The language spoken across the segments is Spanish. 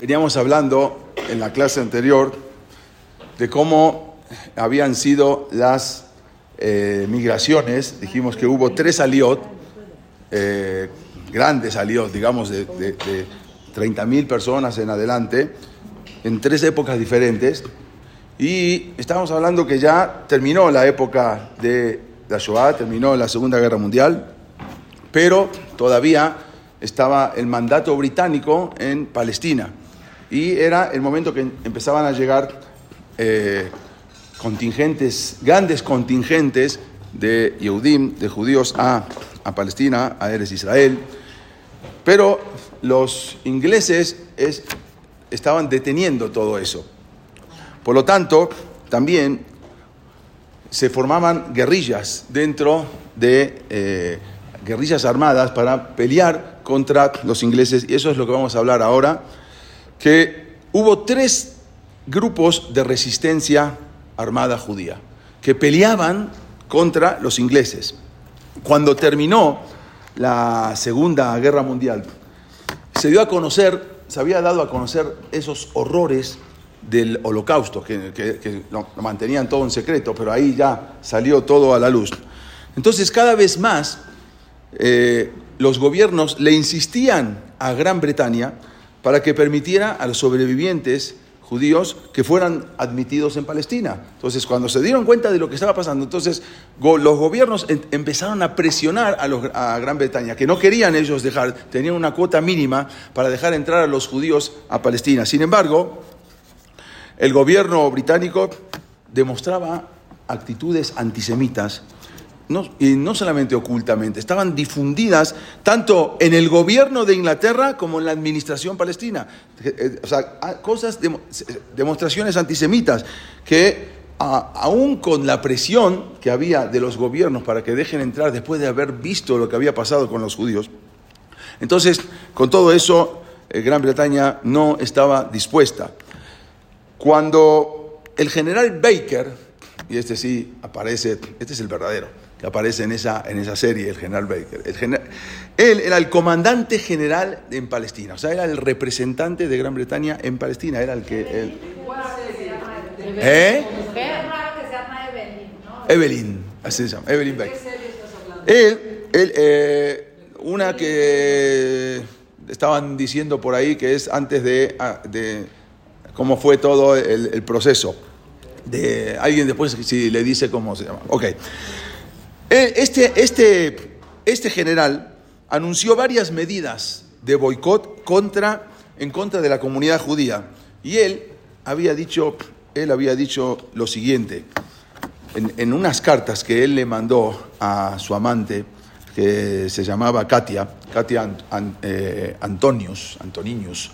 Veníamos hablando en la clase anterior de cómo habían sido las eh, migraciones. Dijimos que hubo tres aliot, eh, grandes aliot, digamos, de, de, 30.000 personas en adelante, en tres épocas diferentes. Y estábamos hablando que ya terminó la época de la Shoah, terminó la Segunda Guerra Mundial, pero todavía estaba el mandato británico en Palestina. Y era el momento que empezaban a llegar eh, contingentes, grandes contingentes de Yehudim, de judíos a, Palestina, a Eres Israel. Pero los ingleses estaban deteniendo todo eso. Por lo tanto, también se formaban guerrillas dentro de eh, guerrillas armadas para pelear contra los ingleses. Y eso es lo que vamos a hablar ahora, que hubo tres grupos de resistencia armada judía que peleaban contra los ingleses. Cuando terminó la Segunda Guerra Mundial, se dio a conocer, se había dado a conocer esos horrores del holocausto, que, lo, mantenían todo en secreto, pero ahí ya salió todo a la luz. Entonces, cada vez más, eh, los gobiernos le insistían a Gran Bretaña para que permitiera a los sobrevivientes judíos que fueran admitidos en Palestina. Entonces, cuando se dieron cuenta de lo que estaba pasando, entonces los gobiernos empezaron a presionar a, Gran Bretaña, que no querían ellos dejar, tenían una cuota mínima para dejar entrar a los judíos a Palestina. Sin embargo, el gobierno británico demostraba actitudes antisemitas y no solamente ocultamente, estaban difundidas tanto en el gobierno de Inglaterra como en la administración palestina. Eh, o sea, cosas, demostraciones antisemitas que aún con la presión que había de los gobiernos para que dejen entrar después de haber visto lo que había pasado con los judíos, entonces con todo eso eh, Gran Bretaña no estaba dispuesta. Cuando el general Baker, y este sí aparece, este es el verdadero, aparece en esa, en esa serie, el general Baker. El él era el comandante general en Palestina, o sea, era el representante de Gran Bretaña en Palestina, era el que... Él, ¿Eh? Evelyn, así se llama, Evelyn Baker. Él, él eh, una que estaban diciendo por ahí que es antes de, ah, de cómo fue todo el, el proceso de alguien después si le dice cómo se llama. Ok. Eh, este, este, este general anunció varias medidas de boicot contra, en contra de la comunidad judía. Y él había dicho, él había dicho lo siguiente, en, unas cartas que él le mandó a su amante, que se llamaba Katia, Katia eh, Antonius, Antoninius,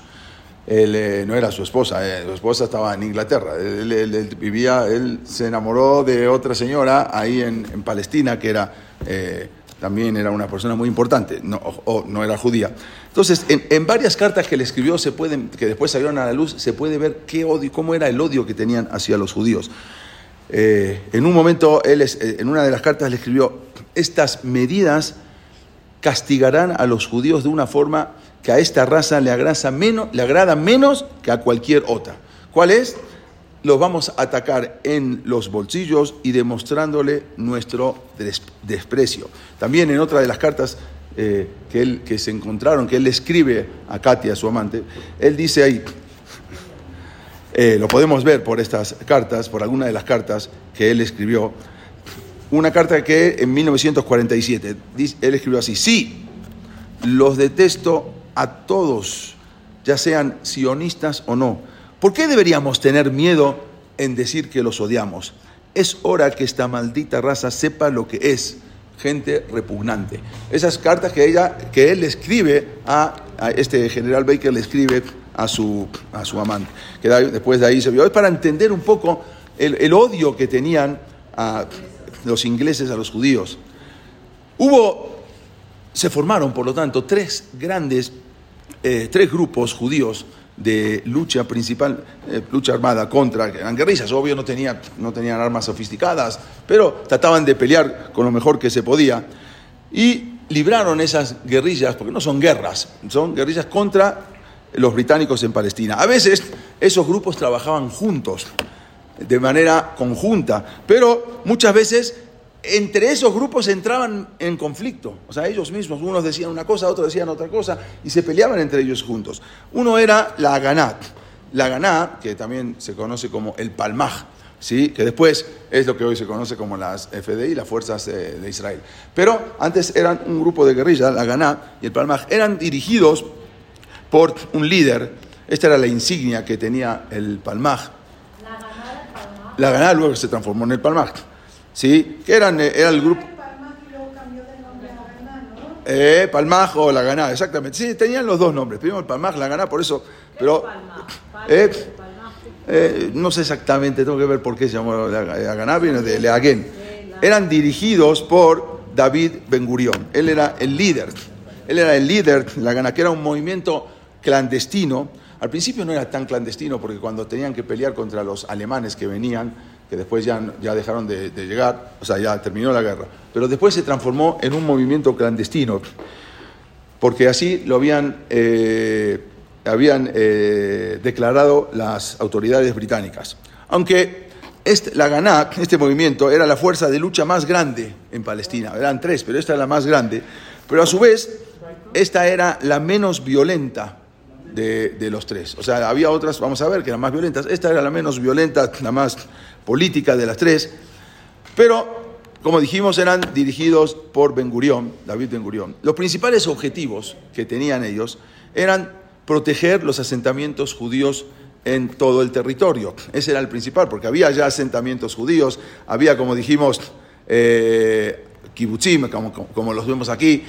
él eh, no era su esposa, eh, su esposa estaba en Inglaterra. Él, vivía, él se enamoró de otra señora ahí en, Palestina que era eh, también era una persona muy importante, no, o, no era judía. Entonces, en, varias cartas que le escribió, se pueden, que después salieron a la luz, se puede ver qué odio, cómo era el odio que tenían hacia los judíos. en un momento, él en una de las cartas le escribió, estas medidas castigarán a los judíos de una forma que a esta raza le, menos, le agrada menos que a cualquier otra. ¿Cuál es? Los vamos a atacar en los bolsillos y demostrándole nuestro desprecio. También en otra de las cartas eh, que, se encontraron, que él escribe a Katia, su amante, él dice ahí, eh, lo podemos ver por estas cartas, por alguna de las cartas que él escribió, una carta que en 1947, él escribió así, sí, los detesto a todos, ya sean sionistas o no. ¿Por qué deberíamos tener miedo en decir que los odiamos? Es hora que esta maldita raza sepa lo que es gente repugnante. Esas cartas que, ella, que él escribe a, este general Baker, le escribe a su, a su amante, que después de ahí se vio. Es para entender un poco el, el odio que tenían a los ingleses a los judíos. Hubo se formaron, por lo tanto, tres grandes, eh, tres grupos judíos de lucha principal, eh, lucha armada contra, eran guerrillas, obvio no tenían, no tenían armas sofisticadas, pero trataban de pelear con lo mejor que se podía y libraron esas guerrillas, porque no son guerras, son guerrillas contra los británicos en Palestina. A veces esos grupos trabajaban juntos, de manera conjunta, pero muchas veces entre esos grupos entraban en conflicto. O sea, ellos mismos, unos decían una cosa, otros decían otra cosa, y se peleaban entre ellos juntos. Uno era la Ganat. La Ganá, que también se conoce como el Palmaj, ¿sí? que después es lo que hoy se conoce como las FDI, las Fuerzas de Israel. Pero antes eran un grupo de guerrilla, la Ganá y el Palmaj, eran dirigidos por un líder. Esta era la insignia que tenía el Palmaj. La Ganá luego se transformó en el Palmaj. ¿Sí? Que eran, eh, era el grupo. Eh, Palmaj o la Ganá, exactamente. Sí, tenían los dos nombres. Primero el Palmaj, la Ganá, por eso. Pero eh, eh, no sé exactamente, tengo que ver por qué se llamó la viene de Leaguen. Eran dirigidos por David Ben Gurión. Él era el líder. Él era el líder, la Gana, que era un movimiento clandestino. Al principio no era tan clandestino porque cuando tenían que pelear contra los alemanes que venían, que después ya, ya dejaron de, llegar, o sea, ya terminó la guerra, pero después se transformó en un movimiento clandestino, porque así lo habían eh, habían eh, declarado las autoridades británicas. Aunque este, la Ganá, este movimiento, era la fuerza de lucha más grande en Palestina. Eran tres, pero esta era la más grande. Pero a su vez, esta era la menos violenta de, los tres. O sea, había otras, vamos a ver, que eran más violentas. Esta era la menos violenta, la más política de las tres. Pero, como dijimos, eran dirigidos por Ben Gurión, David Ben Gurión. Los principales objetivos que tenían ellos eran proteger los asentamientos judíos en todo el territorio. Ese era el principal, porque había ya asentamientos judíos, había, como dijimos, eh, kibbutzim, como, los vemos aquí,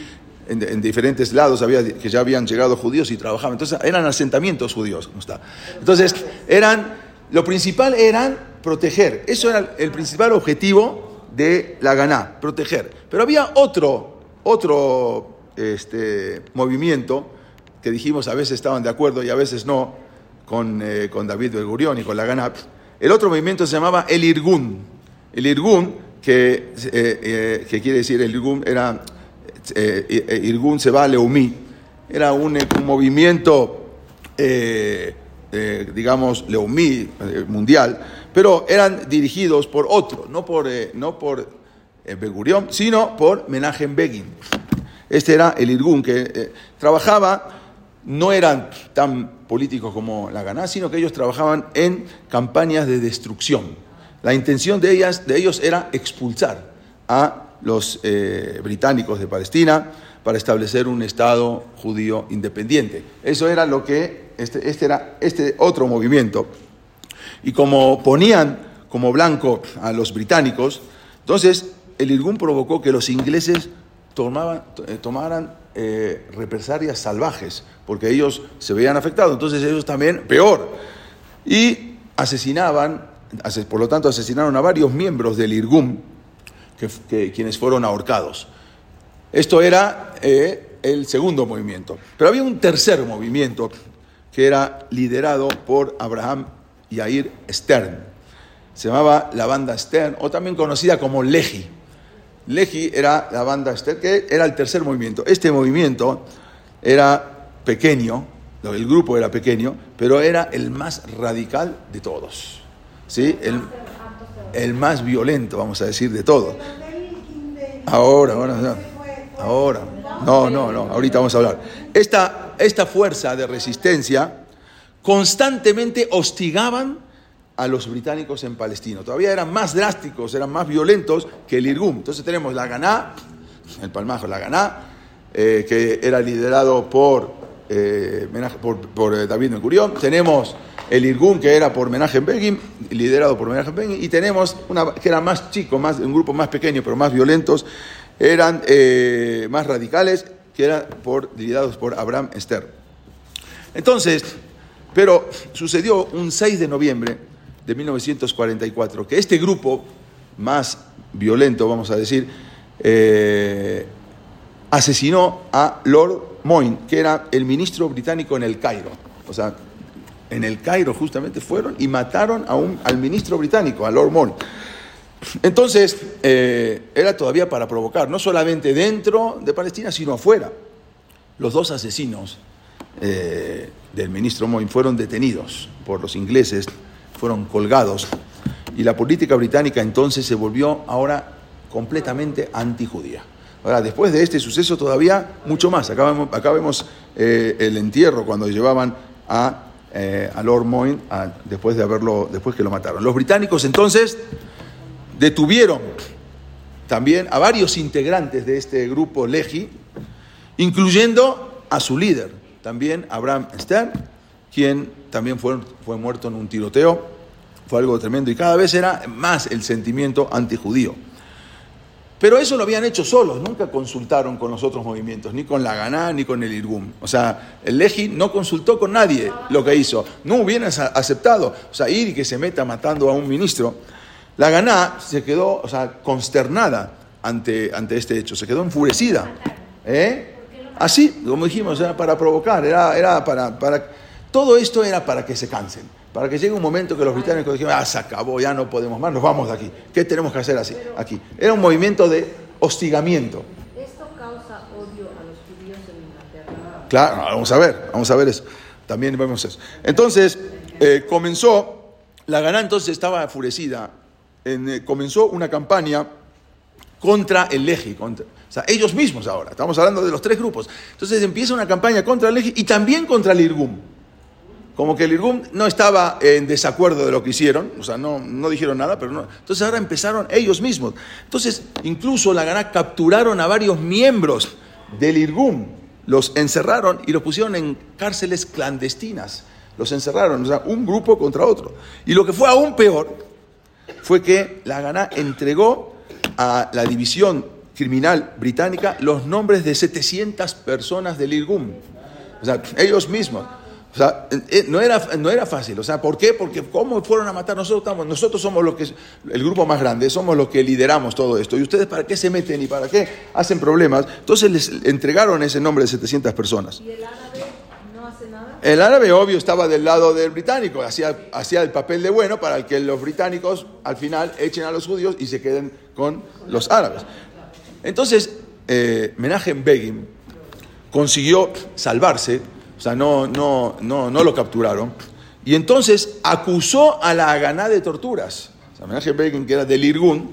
en, diferentes lados había, que ya habían llegado judíos y trabajaban. Entonces eran asentamientos judíos, como está. Entonces, eran, lo principal eran proteger. Eso era el principal objetivo de la Ganá, proteger. Pero había otro, otro este, movimiento que dijimos a veces estaban de acuerdo y a veces no con, eh, con David Belgurión y con la GANAP. El otro movimiento se llamaba el Irgun. El Irgun, que, eh, eh, que quiere decir el Irgun, era Irgun se va a Leumí, era un, movimiento, digamos, Leumí, mundial, pero eran dirigidos por otro, no por, no por Begurión, sino por Menachem Begin. Este era el Irgun, que trabajaba no eran tan políticos como la Ganá, sino que ellos trabajaban en campañas de destrucción. La intención de, ellas, de ellos era expulsar a los eh, británicos de Palestina para establecer un Estado judío independiente. Eso era lo que, este, este era este otro movimiento. Y como ponían como blanco a los británicos, entonces el Irgun provocó que los ingleses tomaban, eh, tomaran eh, represalias salvajes, porque ellos se veían afectados, entonces ellos también, peor. Y asesinaban, por lo tanto asesinaron a varios miembros del Irgum, que, quienes fueron ahorcados. Esto era eh, el segundo movimiento. Pero había un tercer movimiento que era liderado por Abraham Yair Stern. Se llamaba la banda Stern, o también conocida como Leji. Leji era la banda Esther, que era el tercer movimiento. Este movimiento era pequeño, el grupo era pequeño, pero era el más radical de todos. ¿sí? El, el más violento, vamos a decir, de todos. Ahora, ahora, ahora. No, no, no, ahorita vamos a hablar. Esta, esta fuerza de resistencia constantemente hostigaban a los británicos en Palestina. Todavía eran más drásticos, eran más violentos que el Irgum. Entonces tenemos la Ganá, el palmajo, la Ganá, eh, que era liderado por, eh, por, eh, David Mercurión. Tenemos el Irgum, que era por Menachem Begin, liderado por Menachem Begin. Y tenemos una que era más chico, más, un grupo más pequeño, pero más violentos, eran más radicales, que eran por, liderados por Abraham Esther. Entonces, pero sucedió un 6 de noviembre de 1944, que este grupo más violento, vamos a decir, eh, asesinó a Lord Moyne, que era el ministro británico en el Cairo. O sea, en el Cairo justamente fueron y mataron a un, al ministro británico, a Lord Moyne. Entonces, eh, era todavía para provocar, no solamente dentro de Palestina, sino afuera. Los dos asesinos eh, del ministro Moin fueron detenidos por los ingleses, fueron colgados, y la política británica entonces se volvió ahora completamente antijudía. Ahora, después de este suceso todavía mucho más. Acá vemos, eh, el entierro cuando llevaban a, eh, Lord Moyne después, de haberlo, después que lo mataron. Los británicos entonces detuvieron también a varios integrantes de este grupo Legi, incluyendo a su líder, también Abraham Stern, quien también fue, fue muerto en un tiroteo. Fue algo tremendo y cada vez era más el sentimiento antijudío. Pero eso lo habían hecho solos, nunca consultaron con los otros movimientos, ni con la Ganá ni con el Irgum. O sea, el Legi no consultó con nadie lo que hizo, no hubieran aceptado. O sea, ir y que se meta matando a un ministro. La Ganá se quedó, o sea, consternada ante, ante este hecho, se quedó enfurecida. ¿Eh? Así, como dijimos, era para provocar, era, era para, para... Todo esto era para que se cansen para que llegue un momento que los británicos dijeran, ah, se acabó, ya no podemos más, nos vamos de aquí. ¿Qué tenemos que hacer así? aquí? Era un movimiento de hostigamiento. ¿Esto causa odio a los judíos en Inglaterra? Claro, vamos a ver, vamos a ver eso. También vemos eso. Entonces, eh, comenzó, la Ganá entonces estaba enfurecida, eh, comenzó una campaña contra el Leji, contra, o sea, ellos mismos ahora, estamos hablando de los tres grupos. Entonces empieza una campaña contra el Leji y también contra el Irgum como que el Irgum no estaba en desacuerdo de lo que hicieron, o sea, no, no dijeron nada, pero no. Entonces ahora empezaron ellos mismos. Entonces, incluso la Ganá capturaron a varios miembros del Irgum, los encerraron y los pusieron en cárceles clandestinas. Los encerraron, o sea, un grupo contra otro. Y lo que fue aún peor fue que la Ganá entregó a la división criminal británica los nombres de 700 personas del Irgum. O sea, ellos mismos. O sea, eh, no era, no era fácil. O sea, ¿por qué? Porque ¿cómo fueron a matar? Nosotros, nosotros somos los que, el grupo más grande, somos los que lideramos todo esto. ¿Y ustedes para qué se meten y para qué hacen problemas? Entonces les entregaron ese nombre de 700 personas. ¿Y el árabe no hace nada? El árabe, obvio, estaba del lado del británico. Hacía, hacía el papel de bueno para que los británicos al final echen a los judíos y se queden con los árabes. Entonces, eh, Menachem Begin consiguió salvarse o sea, no, no, no, no lo capturaron. Y entonces acusó a la Ganá de torturas. O sea, Menachem Begin, que era del Irgun,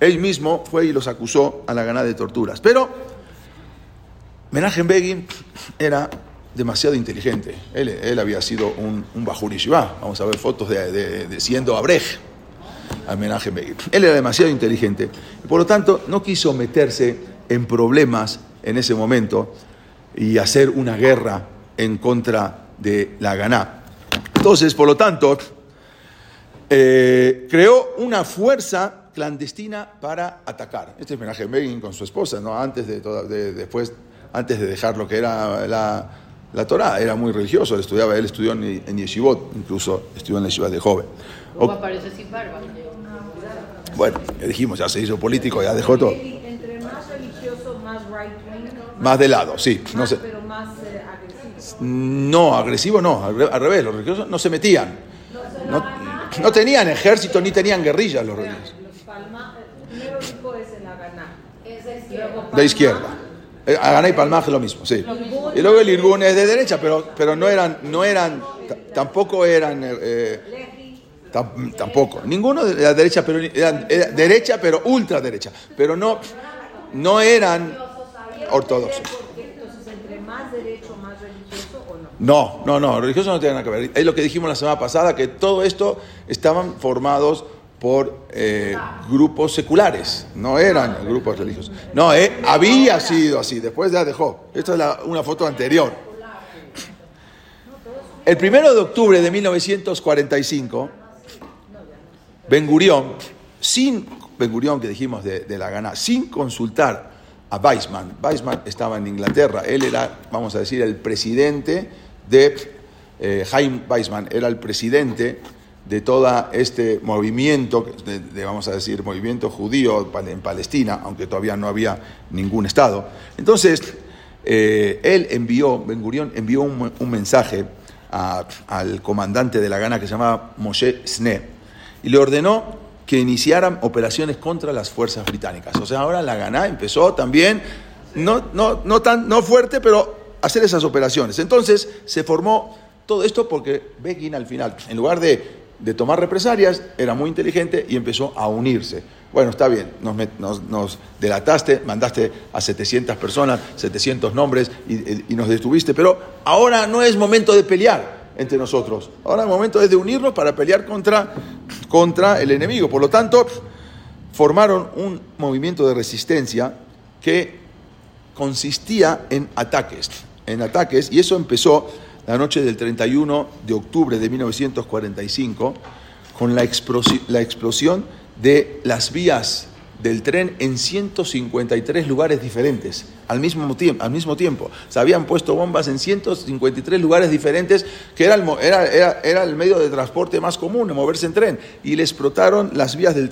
él mismo fue y los acusó a la Ganá de torturas. Pero Menachem Begin era demasiado inteligente. Él, él había sido un, un Vamos a ver fotos de, siendo Abrej a Begin. Él era demasiado inteligente. Por lo tanto, no quiso meterse en problemas en ese momento y hacer una guerra en contra de la Ganá. Entonces, por lo tanto, eh, creó una fuerza clandestina para atacar. Este es Menachem Begin con su esposa, ¿no? antes, de, después, antes de dejar lo que era la, la Torah, era muy religioso, él estudiaba, él estudió en, en Yeshivot, incluso estudió en la Yeshiva de joven. ¿Cómo aparece sin barba? Bueno, ya dijimos, ya se hizo político, ya dejó todo. Entre más religioso, más right wing. Más de lado, sí. no sé. No, agresivo no, al revés, los religiosos no se metían. No, tenían ejército ni tenían guerrillas los religiosos. De izquierda. Eh, Aganá y Palmaj es lo mismo, sí. Y luego el Irgun es de derecha, pero, pero no eran, no eran, tampoco eran, eh, tampoco. Ninguno de la derecha, pero eran, derecha, pero ultraderecha. Pero no, no eran ortodoxos. No, no, no, religioso no tiene nada que ver. Es lo que dijimos la semana pasada, que todo esto estaban formados por eh, grupos seculares, no eran grupos religiosos. No, eh, había sido así, después ya dejó. Esta es una foto anterior. El primero de octubre de 1945, Ben Gurión, sin Ben Gurión que dijimos de, de la gana, sin consultar a Weizmann, Weizmann estaba en Inglaterra, él era, vamos a decir, el presidente de eh, Jaime Weizmann, era el presidente de todo este movimiento, de, vamos a decir, movimiento judío en Palestina, aunque todavía no había ningún Estado. Entonces, eh, él envió, Ben Gurion envió un, mensaje al comandante de la Gana que se llamaba Moshe Sne y le ordenó que iniciaran operaciones contra las fuerzas británicas. O sea, ahora la Gana empezó también, no, no, no, tan, no fuerte, pero hacer esas operaciones. Entonces se formó todo esto porque Begin al final, en lugar de, de tomar represalias, era muy inteligente y empezó a unirse. Bueno, está bien, nos, nos delataste, mandaste a 700 personas, 700 nombres y, y nos detuviste, pero ahora no es momento de pelear entre nosotros. Ahora el momento es de unirnos para pelear contra, contra el enemigo. Por lo tanto, formaron un movimiento de resistencia que consistía en ataques, en ataques, y eso empezó la noche del 31 de octubre de 1945 con la, explosi- la explosión de las vías del tren en 153 lugares diferentes al mismo, tiempo, al mismo tiempo. Se habían puesto bombas en 153 lugares diferentes, que era el, era, era- el medio de transporte más común, moverse en tren, y le explotaron las vías del,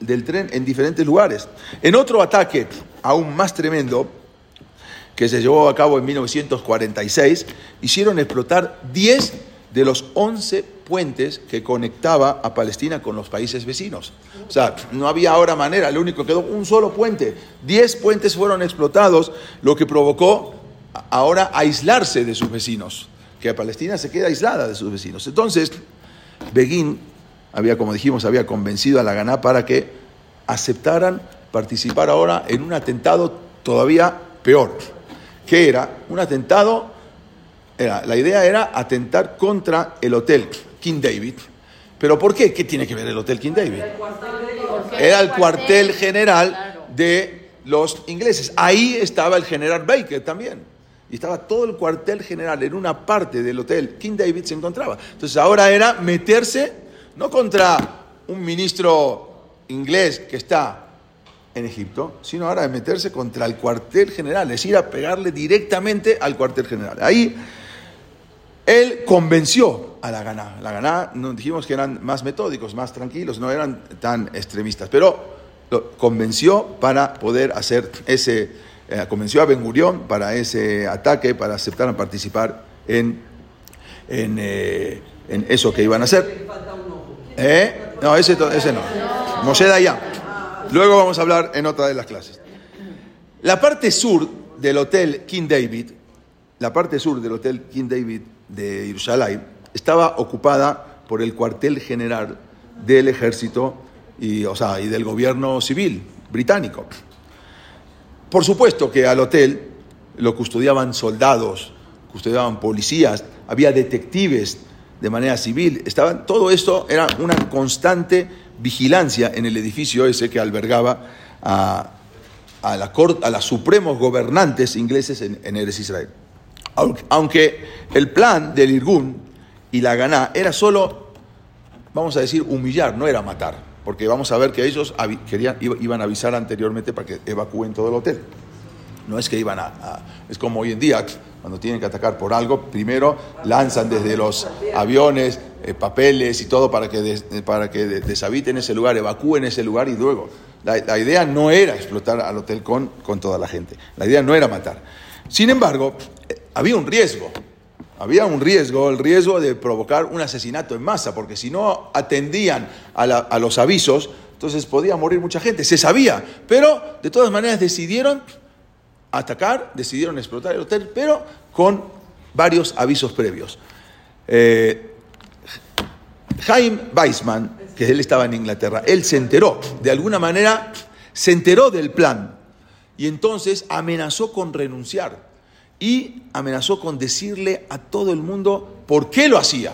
del tren en diferentes lugares. En otro ataque aún más tremendo, que se llevó a cabo en 1946, hicieron explotar 10 de los 11 puentes que conectaba a Palestina con los países vecinos. O sea, no había ahora manera, lo único quedó un solo puente. 10 puentes fueron explotados, lo que provocó ahora aislarse de sus vecinos, que Palestina se queda aislada de sus vecinos. Entonces, Begin había, como dijimos, había convencido a la Ganá para que aceptaran participar ahora en un atentado todavía peor, que era un atentado, era, la idea era atentar contra el hotel King David. ¿Pero por qué? ¿Qué tiene que ver el hotel King David? Era el cuartel general de los ingleses. Ahí estaba el general Baker también. Y estaba todo el cuartel general en una parte del hotel King David se encontraba. Entonces ahora era meterse no contra un ministro inglés que está en Egipto, sino ahora de meterse contra el cuartel general, es ir a pegarle directamente al cuartel general. Ahí él convenció a la Ganá. La Ganá, no, dijimos que eran más metódicos, más tranquilos, no eran tan extremistas, pero lo convenció para poder hacer ese, eh, convenció a Ben Gurión para ese ataque, para aceptar a participar en, en, eh, en eso que iban a hacer. ¿Eh? No, ese, ese no. Moshe Dayan. Luego vamos a hablar en otra de las clases. La parte sur del hotel King David, la parte sur del hotel King David de Jerusalén, estaba ocupada por el cuartel general del ejército y, o sea, y del gobierno civil británico. Por supuesto que al hotel lo custodiaban soldados, custodiaban policías, había detectives de manera civil, todo esto era una constante vigilancia en el edificio ese que albergaba a, a, la cor- a los supremos gobernantes ingleses en, en Eres Israel. Aunque, el plan del Irgun y la Ganá era solo, vamos a decir, humillar, no era matar, porque vamos a ver que ellos querían, iba- iban a avisar anteriormente para que evacúen todo el hotel. No es que iban a, a- Es como hoy en día, cuando tienen que atacar por algo, primero lanzan desde los aviones eh, papeles y todo para que, eh, para que de- deshabiten ese lugar, evacúen ese lugar y luego. La, idea no era explotar al hotel con, con toda la gente. La idea no era matar. Sin embargo, eh, había un riesgo. Había un riesgo, el riesgo de provocar un asesinato en masa, porque si no atendían a los avisos, entonces podía morir mucha gente. Se sabía, pero de todas maneras decidieron atacar, decidieron explotar el hotel, pero con varios avisos previos. Eh, Jaime Weissman, que él estaba en Inglaterra, él se enteró, de alguna manera, se enteró del plan y entonces amenazó con renunciar y amenazó con decirle a todo el mundo por qué lo hacía,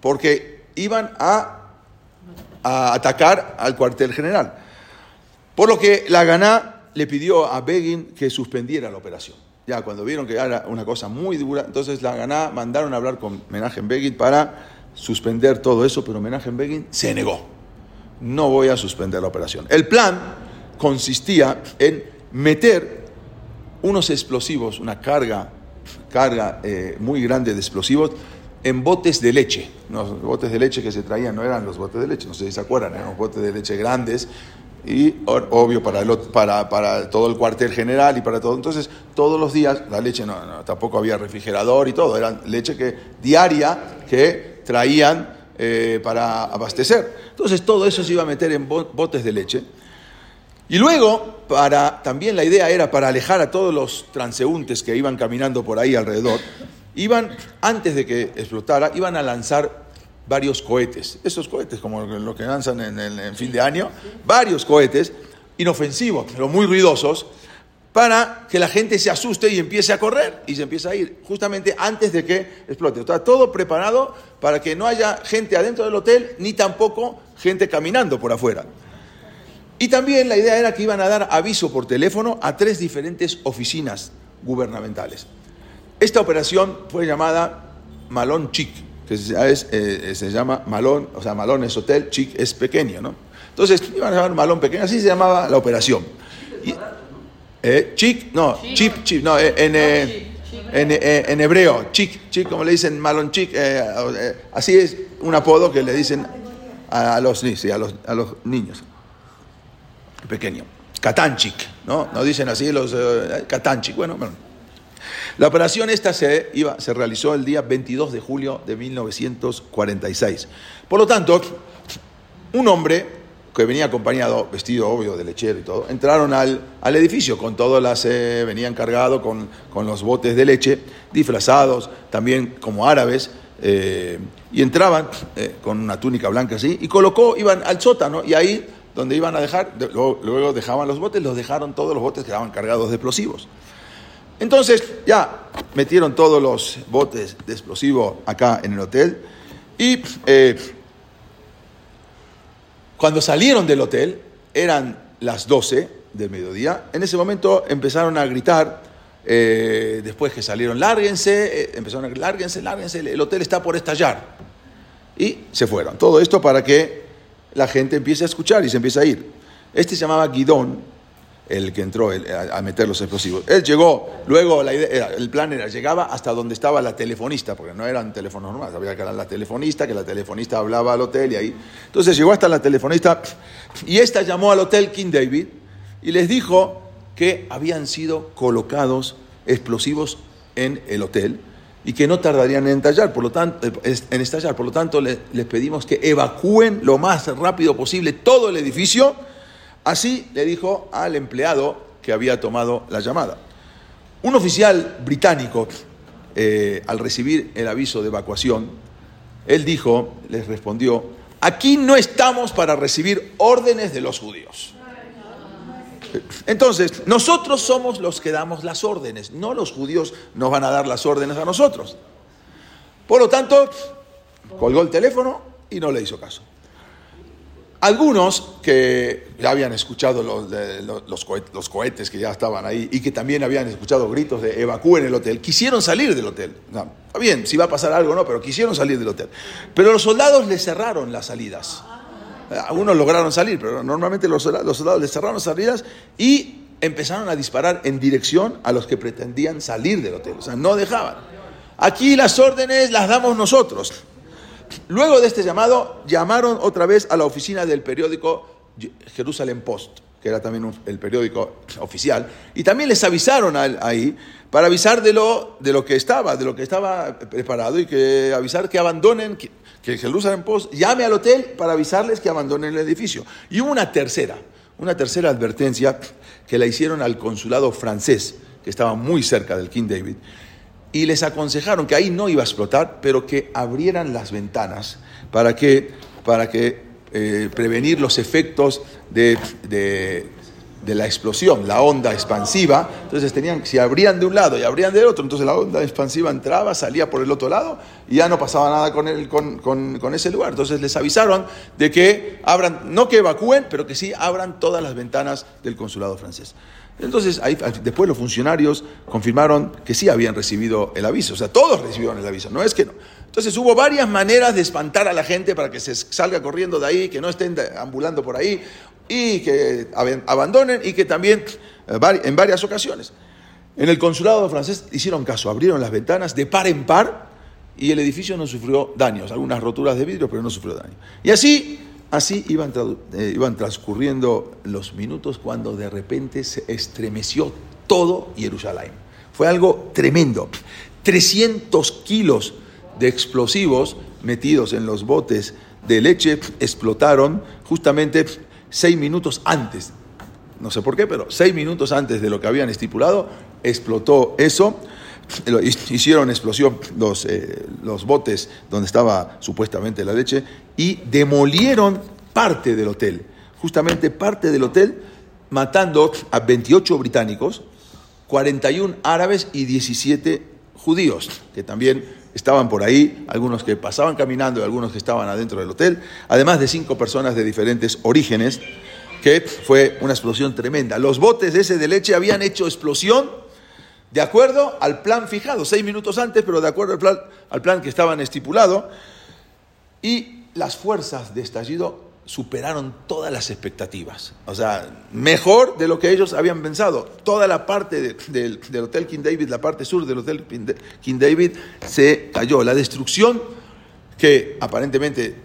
porque iban a, a atacar al cuartel general. Por lo que la Ganá le pidió a Begin que suspendiera la operación. Ya cuando vieron que era una cosa muy dura, entonces la Ganá mandaron a hablar con Menachem Begin para suspender todo eso, pero Menachem Begin se negó. No voy a suspender la operación. El plan consistía en meter unos explosivos, una carga, carga eh, muy grande de explosivos en botes de leche. Los botes de leche que se traían no eran los botes de leche, no sé si se acuerdan, eran los botes de leche grandes y obvio para, para, para todo el cuartel general y para todo. Entonces, todos los días, la leche no, tampoco había refrigerador y todo, era leche que, diaria que traían eh, para abastecer. Entonces, todo eso se iba a meter en bo- botes de leche. Y luego, para, también la idea era para alejar a todos los transeúntes que iban caminando por ahí alrededor, iban, antes de que explotara, iban a lanzar varios cohetes. Esos cohetes, como los que lanzan en, el fin de año, varios cohetes inofensivos, pero muy ruidosos, para que la gente se asuste y empiece a correr y se empiece a ir, justamente antes de que explote. Está todo preparado para que no haya gente adentro del hotel, ni tampoco gente caminando por afuera. Y también la idea era que iban a dar aviso por teléfono a tres diferentes oficinas gubernamentales. Esta operación fue llamada Malón Chic, que eh, se llama Malón, o sea, Malón es hotel, Chic es pequeño, ¿no? Entonces iban a llamar Malón pequeño, así se llamaba la operación. Eh, chic, no, chip, chip, no, eh, en, eh, en, hebreo, chic, chic, como le dicen malon chic, así es un apodo que le dicen a, los, a, los, a los niños pequeños. Katanchik, ¿no? No dicen así los Katanchik, bueno, bueno. La operación esta se, iba, se realizó el día 22 de julio de 1946. Por lo tanto, un hombre que venía acompañado, vestido obvio de lechero y todo, entraron al, al edificio con todas las, eh, venían cargados con, con, los botes de leche, disfrazados también como árabes, eh, y entraban eh, con una túnica blanca así, y colocó, iban al sótano, y ahí donde iban a dejar, luego, luego dejaban los botes, los dejaron todos los botes que estaban cargados de explosivos. Entonces ya metieron todos los botes de explosivo acá en el hotel, y cuando salieron del hotel, eran las 12 del mediodía, en ese momento empezaron a gritar, eh, después que salieron, lárguense, eh, empezaron a gritar, lárguense, lárguense, el hotel está por estallar. Y se fueron. Todo esto para que la gente empiece a escuchar y se empiece a ir. Este se llamaba Guidón, el que entró a, meter los explosivos. Él llegó, luego la idea, el plan era, llegaba hasta donde estaba la telefonista, porque no eran teléfonos normales, había que era la telefonista, que la telefonista hablaba al hotel y ahí. Entonces llegó hasta la telefonista y esta llamó al hotel King David y les dijo que habían sido colocados explosivos en el hotel y que no tardarían en estallar, por lo tanto, en estallar. Por lo tanto, les pedimos que evacúen lo más rápido posible todo el edificio Así le dijo al empleado que había tomado la llamada. Un oficial británico, eh, al recibir el aviso de evacuación, él dijo, les respondió, aquí no estamos para recibir órdenes de los judíos. Entonces, nosotros somos los que damos las órdenes, no los judíos nos van a dar las órdenes a nosotros. Por lo tanto, colgó el teléfono y no le hizo caso. Algunos que ya habían escuchado los, cohetes, que ya estaban ahí y que también habían escuchado gritos de evacúen el hotel, quisieron salir del hotel. está bien, si va a pasar algo no, pero quisieron salir del hotel. Pero los soldados les cerraron las salidas. Algunos lograron salir, pero normalmente los los soldados les cerraron las salidas y empezaron a disparar en dirección a los que pretendían salir del hotel. O sea, no dejaban. Aquí las órdenes las damos nosotros. Luego de este llamado, llamaron otra vez a la oficina del periódico Jerusalem Post, que era también el periódico oficial, y también les avisaron ahí para avisar de lo, de lo que estaba, de lo que estaba preparado y que avisar que abandonen, que, que Jerusalem Post llame al hotel para avisarles que abandonen el edificio. Y hubo una tercera, una tercera advertencia que la hicieron al consulado francés, que estaba muy cerca del King David, y les aconsejaron que ahí no iba a explotar, pero que abrieran las ventanas para que, para que eh, prevenir los efectos de, la explosión, la onda expansiva. Entonces tenían, si abrían de un lado y abrían del otro, entonces la onda expansiva entraba, salía por el otro lado y ya no pasaba nada con, el, con, con ese lugar. Entonces les avisaron de que abran, no que evacúen, pero que sí abran todas las ventanas del consulado francés. Entonces, ahí, después los funcionarios confirmaron que sí habían recibido el aviso, o sea, todos recibieron el aviso, no es que no. Entonces hubo varias maneras de espantar a la gente para que se salga corriendo de ahí, que no estén ambulando por ahí y que abandonen y que también eh, en varias ocasiones. En el consulado francés hicieron caso, abrieron las ventanas de par en par y el edificio no sufrió daños, algunas roturas de vidrio, pero no sufrió daño. Y así Así iban, eh, iban, transcurriendo los minutos cuando de repente se estremeció todo Jerusalén. Fue algo tremendo. 300 kilos de explosivos metidos en los botes de leche explotaron justamente seis minutos antes no sé por qué, pero seis minutos antes de lo que habían estipulado, explotó eso. Hicieron explosión los, eh, los botes donde estaba supuestamente la leche y demolieron parte del hotel, justamente parte del hotel, matando a 28 británicos, 41 árabes y 17 judíos, que también estaban por ahí, algunos que pasaban caminando y algunos que estaban adentro del hotel, además de cinco personas de diferentes orígenes, que fue una explosión tremenda. Los botes ese de leche habían hecho explosión de acuerdo al plan fijado, seis minutos antes, pero de acuerdo al plan, al plan que estaban estipulado, y las fuerzas de estallido superaron todas las expectativas. O sea, mejor de lo que ellos habían pensado. Toda la parte de- del, Hotel King David, la parte sur del Hotel King David, se cayó. La destrucción que aparentemente,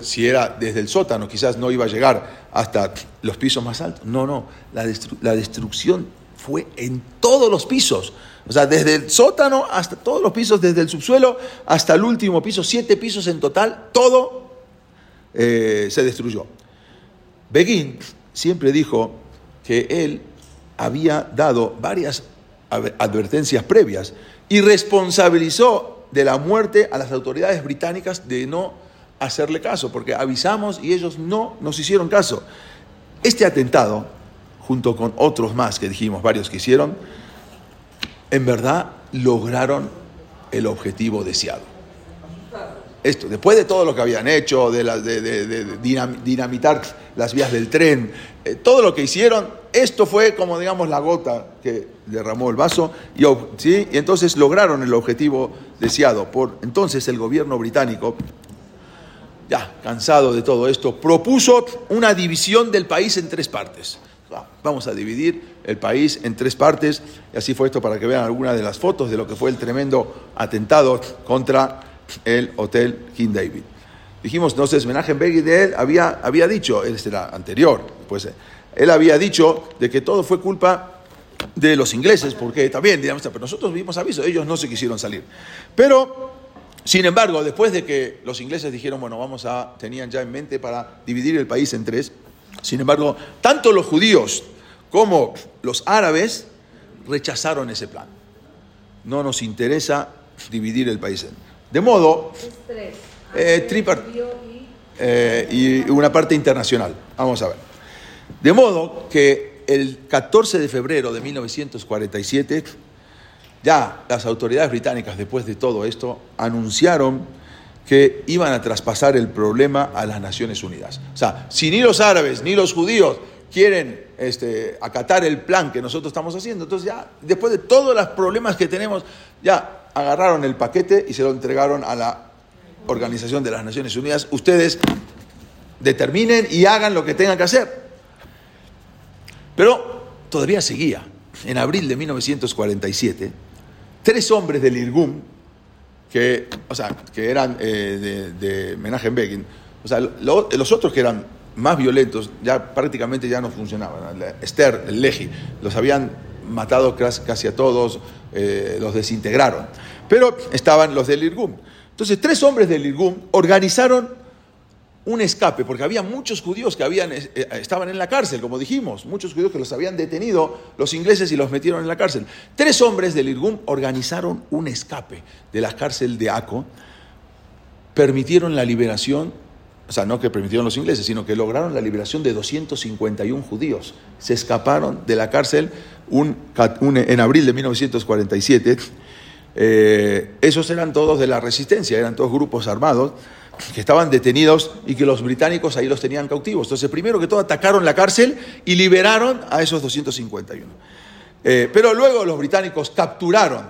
si era desde el sótano, quizás no iba a llegar hasta los pisos más altos. No, no, la, la destrucción fue en todos los pisos. O sea, desde el sótano hasta todos los pisos, desde el subsuelo hasta el último piso, siete pisos en total, todo eh, se destruyó. Begin siempre dijo que él había dado varias ad- advertencias previas y responsabilizó de la muerte a las autoridades británicas de no hacerle caso, porque avisamos y ellos no nos hicieron caso. Este atentado, junto con otros más que dijimos, varios que hicieron, en verdad lograron el objetivo deseado. Esto, después de todo lo que habían hecho, de, dinamitar las vías del tren, eh, todo lo que hicieron, esto fue como digamos la gota que derramó el vaso y, y entonces lograron el objetivo deseado. Por entonces el gobierno británico, ya cansado de todo esto, propuso una división del país en tres partes. Vamos a dividir el país en tres partes, y así fue esto para que vean algunas de las fotos de lo que fue el tremendo atentado contra el Hotel King David. Dijimos, entonces, Menachem Begin de él había, había dicho, él era anterior, pues eh, él había dicho de que todo fue culpa de los ingleses, porque también, digamos, pero nosotros vimos aviso, ellos no se quisieron salir. Pero, sin embargo, después de que los ingleses dijeron, bueno, vamos a, tenían ya en mente para dividir el país en tres, sin embargo, tanto los judíos como los árabes rechazaron ese plan. No nos interesa dividir el país en. De modo. Eh, eh, y una parte internacional. Vamos a ver. De modo que el 14 de febrero de 1947, ya las autoridades británicas, después de todo esto, anunciaron que iban a traspasar el problema a las Naciones Unidas. O sea, si ni los árabes ni los judíos quieren este, acatar el plan que nosotros estamos haciendo, entonces ya, después de todos los problemas que tenemos, ya agarraron el paquete y se lo entregaron a la Organización de las Naciones Unidas. Ustedes determinen y hagan lo que tengan que hacer. Pero todavía seguía. En abril de 1947, tres hombres del Irgun, que, o sea, que eran eh, de, de Menachem o sea, lo- los otros que eran más violentos ya prácticamente ya no funcionaban. Esther, el Leji, los habían matado casi a todos, eh, los desintegraron. Pero estaban los del Irgun. Entonces, tres hombres del Irgun organizaron un escape, porque había muchos judíos que habían, eh, eh, estaban en la cárcel, como dijimos, muchos judíos que los habían detenido los ingleses y los metieron en la cárcel. Tres hombres del Irgun organizaron un escape de la cárcel de Aco, permitieron la liberación, o sea, no que permitieron los ingleses, sino que lograron la liberación de 251 judíos. Se escaparon de la cárcel un, en abril de 1947. Eh, esos eran todos de la resistencia, eran todos grupos armados que estaban detenidos y que los británicos ahí los tenían cautivos. Entonces, primero que todo, atacaron la cárcel y liberaron a esos 251. Eh, pero luego los británicos capturaron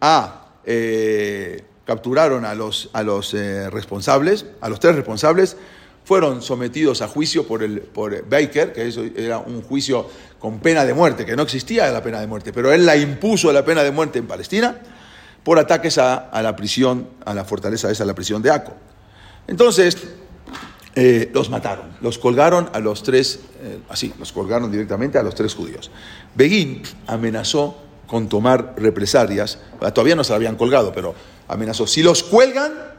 a, eh, capturaron a los, a los responsables, a los tres responsables, fueron sometidos a juicio por, el, por Baker, que eso era un juicio con pena de muerte, que no existía la pena de muerte, pero él la impuso la pena de muerte en Palestina por ataques a, a la prisión, a la fortaleza esa, a la prisión de Aco. Entonces, eh, los mataron, los colgaron a los tres, eh, así, los colgaron directamente a los tres judíos. Begin amenazó con tomar represalias, todavía no se la habían colgado, pero amenazó, si los cuelgan,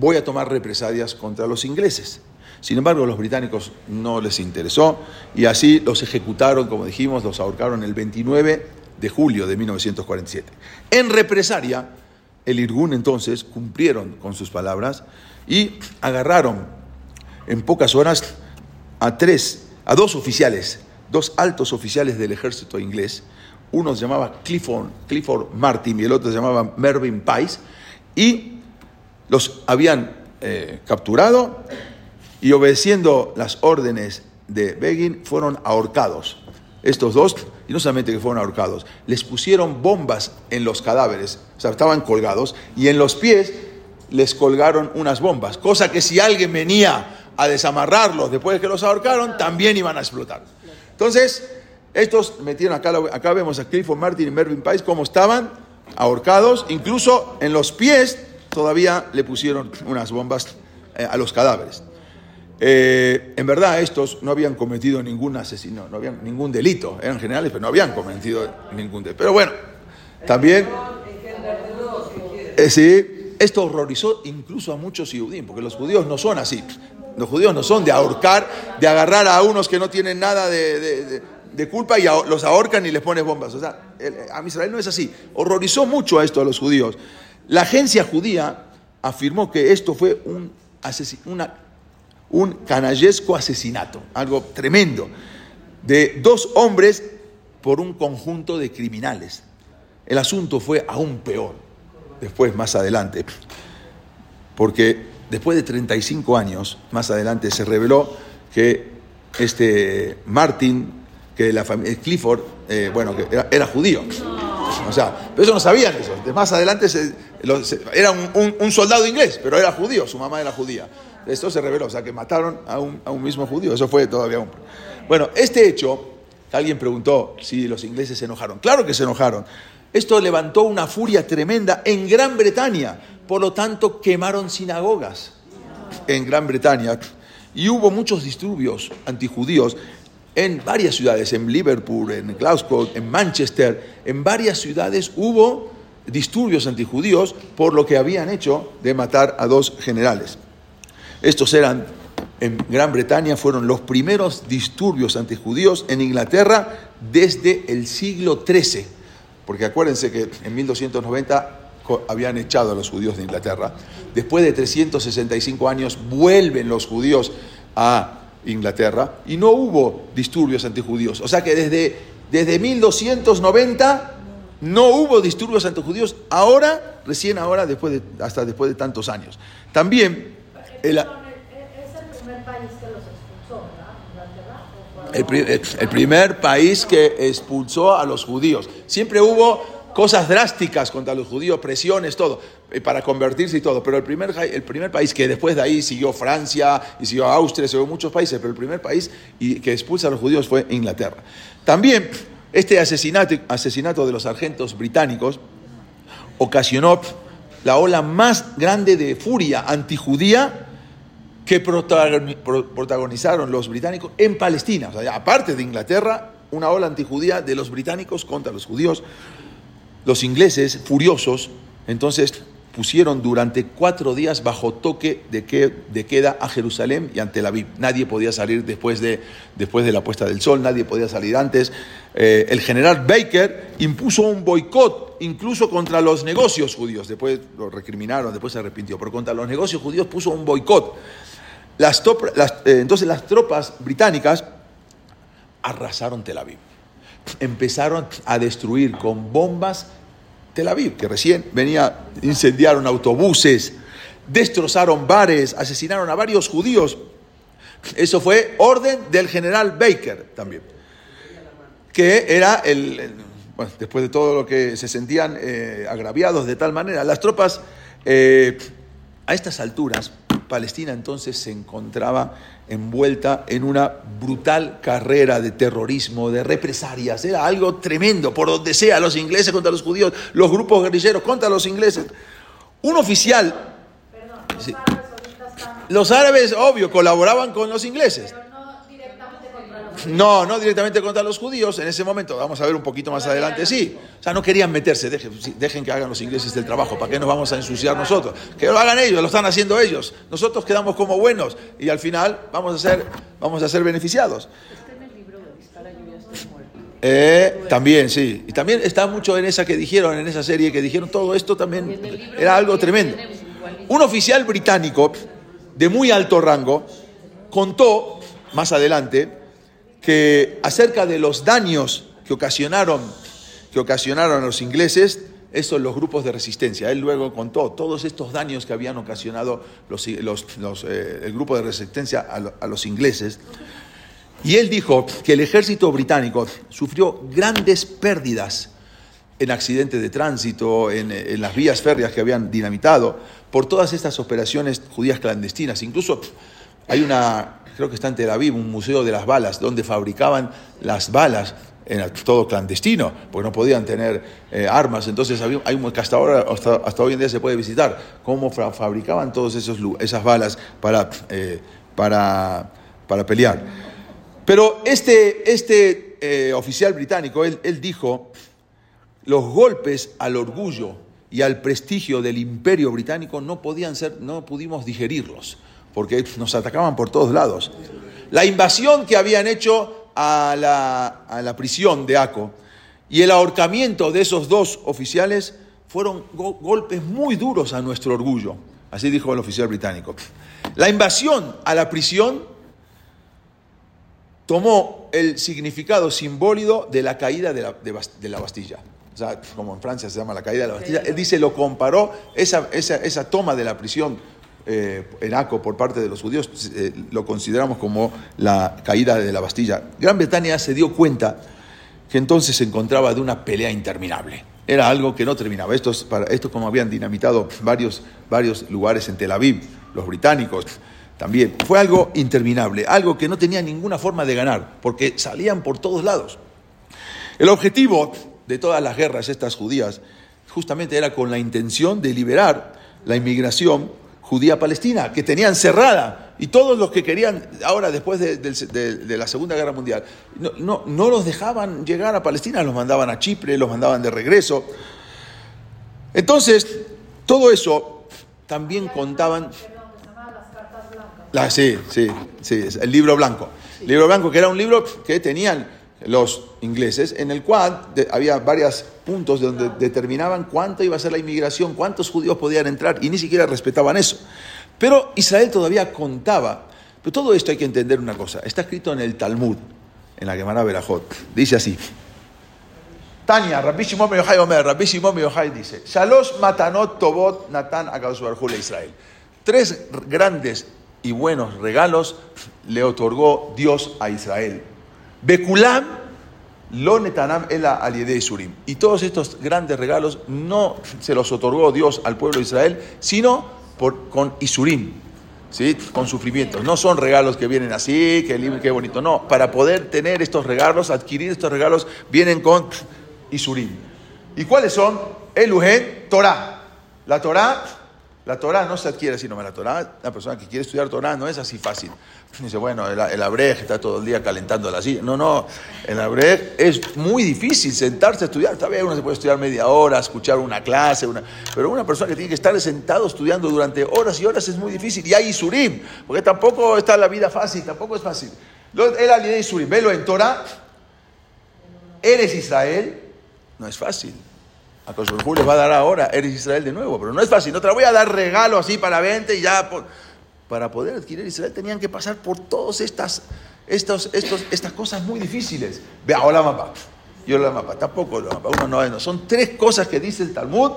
voy a tomar represalias contra los ingleses. Sin embargo, a los británicos no les interesó y así los ejecutaron, como dijimos, los ahorcaron el 29 de julio de 1947. En represalia, el Irgun entonces cumplieron con sus palabras y agarraron en pocas horas a tres, a dos oficiales, dos altos oficiales del ejército inglés. Uno se llamaba Clifford, Clifford Martin y el otro se llamaba Mervyn Pice y los habían eh, capturado y obedeciendo las órdenes de Begin fueron ahorcados. Estos dos, y no solamente que fueron ahorcados, les pusieron bombas en los cadáveres, o sea, estaban colgados, y en los pies les colgaron unas bombas, cosa que si alguien venía a desamarrarlos después de que los ahorcaron, también iban a explotar. Entonces, estos metieron acá, acá vemos a Clifford Martin y Mervyn Pice cómo estaban ahorcados, incluso en los pies todavía le pusieron unas bombas eh, a los cadáveres. Eh, en verdad estos no habían cometido ningún asesino, no habían ningún delito, eran generales, pero no habían cometido ningún delito. Pero bueno, también... Eh, sí, esto horrorizó incluso a muchos judíos, porque los judíos no son así. Los judíos no son de ahorcar, de agarrar a unos que no tienen nada de, culpa y los ahorcan y les pones bombas. O sea, a Israel no es así. Horrorizó mucho a esto a los judíos. La agencia judía afirmó que esto fue un, canallesco asesinato, algo tremendo, de dos hombres por un conjunto de criminales. El asunto fue aún peor, después, más adelante, porque después de 35 años, más adelante, se reveló que este Martin, que la familia Clifford, eh, bueno, que era, judío. O sea, pero eso no sabían eso. Más adelante era un soldado inglés, pero era judío, su mamá era judía. Esto se reveló, o sea que mataron a un, mismo judío, eso fue todavía un... Bueno, este hecho, alguien preguntó si los ingleses se enojaron, claro que se enojaron. Esto levantó una furia tremenda en Gran Bretaña, por lo tanto quemaron sinagogas en Gran Bretaña y hubo muchos disturbios antijudíos en varias ciudades, en Liverpool, en Glasgow, en Manchester, en varias ciudades hubo disturbios antijudíos por lo que habían hecho de matar a dos generales. Estos eran, en Gran Bretaña, fueron los primeros disturbios antijudíos en Inglaterra desde el siglo XIII. Porque acuérdense que en 1290 habían echado a los judíos de Inglaterra. Después de 365 años vuelven los judíos a Inglaterra y no hubo disturbios antijudíos. O sea que desde, desde 1290 no hubo disturbios antijudíos. Ahora, recién ahora, después de, hasta después de tantos años. También el, ¿Es el primer país que los expulsó, ¿verdad? El, primer país que expulsó a los judíos. Siempre hubo cosas drásticas contra los judíos, presiones, todo, eh, para convertirse y todo. Pero el primer, el primer país que después de ahí siguió Francia y siguió Austria, siguió muchos países, pero el primer país que expulsa a los judíos fue Inglaterra. También este asesinato, asesinato de los sargentos británicos ocasionó la ola más grande de furia antijudía que protagonizaron los británicos en Palestina. O sea, aparte de Inglaterra, una ola antijudía de los británicos contra los judíos. Los ingleses, furiosos, entonces pusieron durante cuatro días bajo toque de, queda a Jerusalén y ante la Aviv. Nadie podía salir después de, después de la puesta del sol, nadie podía salir antes. Eh, el general Baker impuso un boicot incluso contra los negocios judíos. Después lo recriminaron, después se arrepintió, pero contra los negocios judíos puso un boicot. Eh, entonces las tropas británicas arrasaron Tel Aviv. Empezaron a destruir con bombas Tel Aviv, que recién venía, incendiaron autobuses, destrozaron bares, asesinaron a varios judíos. Eso fue orden del general Baker también, que era el, bueno, después de todo lo que se sentían eh, agraviados de tal manera, las tropas eh, a estas alturas Palestina entonces se encontraba envuelta en una brutal carrera de terrorismo, de represalias. Era algo tremendo, por donde sea, los ingleses contra los judíos, los grupos guerrilleros contra los ingleses. Un oficial... los, árabes obvio, colaboraban con los ingleses. No, no directamente contra los judíos. En ese momento, vamos a ver un poquito más adelante, sí. O sea, no querían meterse. Dejen, que hagan los ingleses el trabajo. ¿Para qué nos vamos a ensuciar nosotros? Que lo hagan ellos, lo están haciendo ellos. Nosotros quedamos como buenos y al final vamos a ser, vamos a ser beneficiados. Eh, también, sí. Y también está mucho en esa que dijeron, en esa serie que dijeron todo esto también era algo tremendo. Un oficial británico de muy alto rango contó más adelante que acerca de los daños que ocasionaron, que ocasionaron los ingleses, esos los grupos de resistencia. Él luego contó todos estos daños que habían ocasionado los, los- eh, el grupo de resistencia a, a los ingleses. Y él dijo que el ejército británico sufrió grandes pérdidas en accidentes de tránsito, en, en las vías férreas que habían dinamitado, por todas estas operaciones judías clandestinas. Incluso hay una, creo que está en Tel Aviv, un museo de las balas, donde fabricaban las balas en todo clandestino, porque no podían tener eh, armas. Entonces hay un que hasta ahora, hasta, hasta hoy en día se puede visitar, cómo fa- fabricaban todas esas balas para, eh, para, para pelear. Pero este, este eh, oficial británico, él, él dijo, los golpes al orgullo y al prestigio del imperio británico no podían ser, no pudimos digerirlos, porque nos atacaban por todos lados. La invasión que habían hecho a la, a la prisión de Aco y el ahorcamiento de esos dos oficiales fueron go- golpes muy duros a nuestro orgullo, así dijo el oficial británico. La invasión a la prisión tomó el significado simbólico de la caída de la, de la Bastilla. O sea, como en Francia se llama la caída de la Bastilla. Él dice, lo comparó, esa, esa, esa toma de la prisión eh, en Aco por parte de los judíos, eh, lo consideramos como la caída de la Bastilla. Gran Bretaña se dio cuenta que entonces se encontraba de una pelea interminable. Era algo que no terminaba. Estos, para, como habían dinamitado varios, varios lugares en Tel Aviv, los británicos también. Fue algo interminable, algo que no tenía ninguna forma de ganar, porque salían por todos lados. El objetivo de todas las guerras estas judías justamente era con la intención de liberar la inmigración judía palestina, que tenían cerrada, y todos los que querían, ahora después de, la Segunda Guerra Mundial, no, no, no los dejaban llegar a Palestina, los mandaban a Chipre, los mandaban de regreso. Entonces, todo eso también contaban... La- sí, sí, sí, el libro blanco. El libro blanco, que era un libro que tenían los ingleses, en el cual había varios puntos donde determinaban cuánto iba a ser la inmigración, cuántos judíos podían entrar, y ni siquiera respetaban eso. Pero Israel todavía contaba. Pero todo esto hay que entender una cosa. Está escrito en el Talmud, en la Gemara Berajot. Dice así. Tania, Rabbi Shimon Yochai Omer, Rabbi Shimon Yochai dice, Shalosh matanot tobot natan le Israel. Tres grandes y buenos regalos le otorgó Dios a Israel. Bekulam lo netanam ela surim. Y todos estos grandes regalos no se los otorgó Dios al pueblo de Israel, sino por, con isurim, ¿sí? con sufrimientos. No son regalos que vienen así, que qué bonito. No, para poder tener estos regalos, adquirir estos regalos, vienen con isurim. ¿Y cuáles son? Eluhen, Torah. La Torah, la Torah no se adquiere así nomás. La Torah, la persona que quiere estudiar Torah no es así fácil. Dice, bueno, el, el abrej está todo el día calentando la silla. No, no, el abrej es muy difícil sentarse a estudiar. Está bien, uno se puede estudiar media hora, escuchar una clase, una, pero una persona que tiene que estar sentado estudiando durante horas y horas es muy difícil. Y hay Isurim, porque tampoco está la vida fácil, tampoco es fácil. El alidé Isurim, velo en Torah, eres Israel, no es fácil. A Kosovo les va a dar ahora, eres Israel de nuevo, pero no es fácil. No te la voy a dar regalo así para vente y ya. Para poder adquirir Israel tenían que pasar por todas estas, estos, estos, estas cosas muy difíciles. Ve, hola mapa. Yo la mapa, tampoco la. Uno no, no. Son tres cosas que dice el Talmud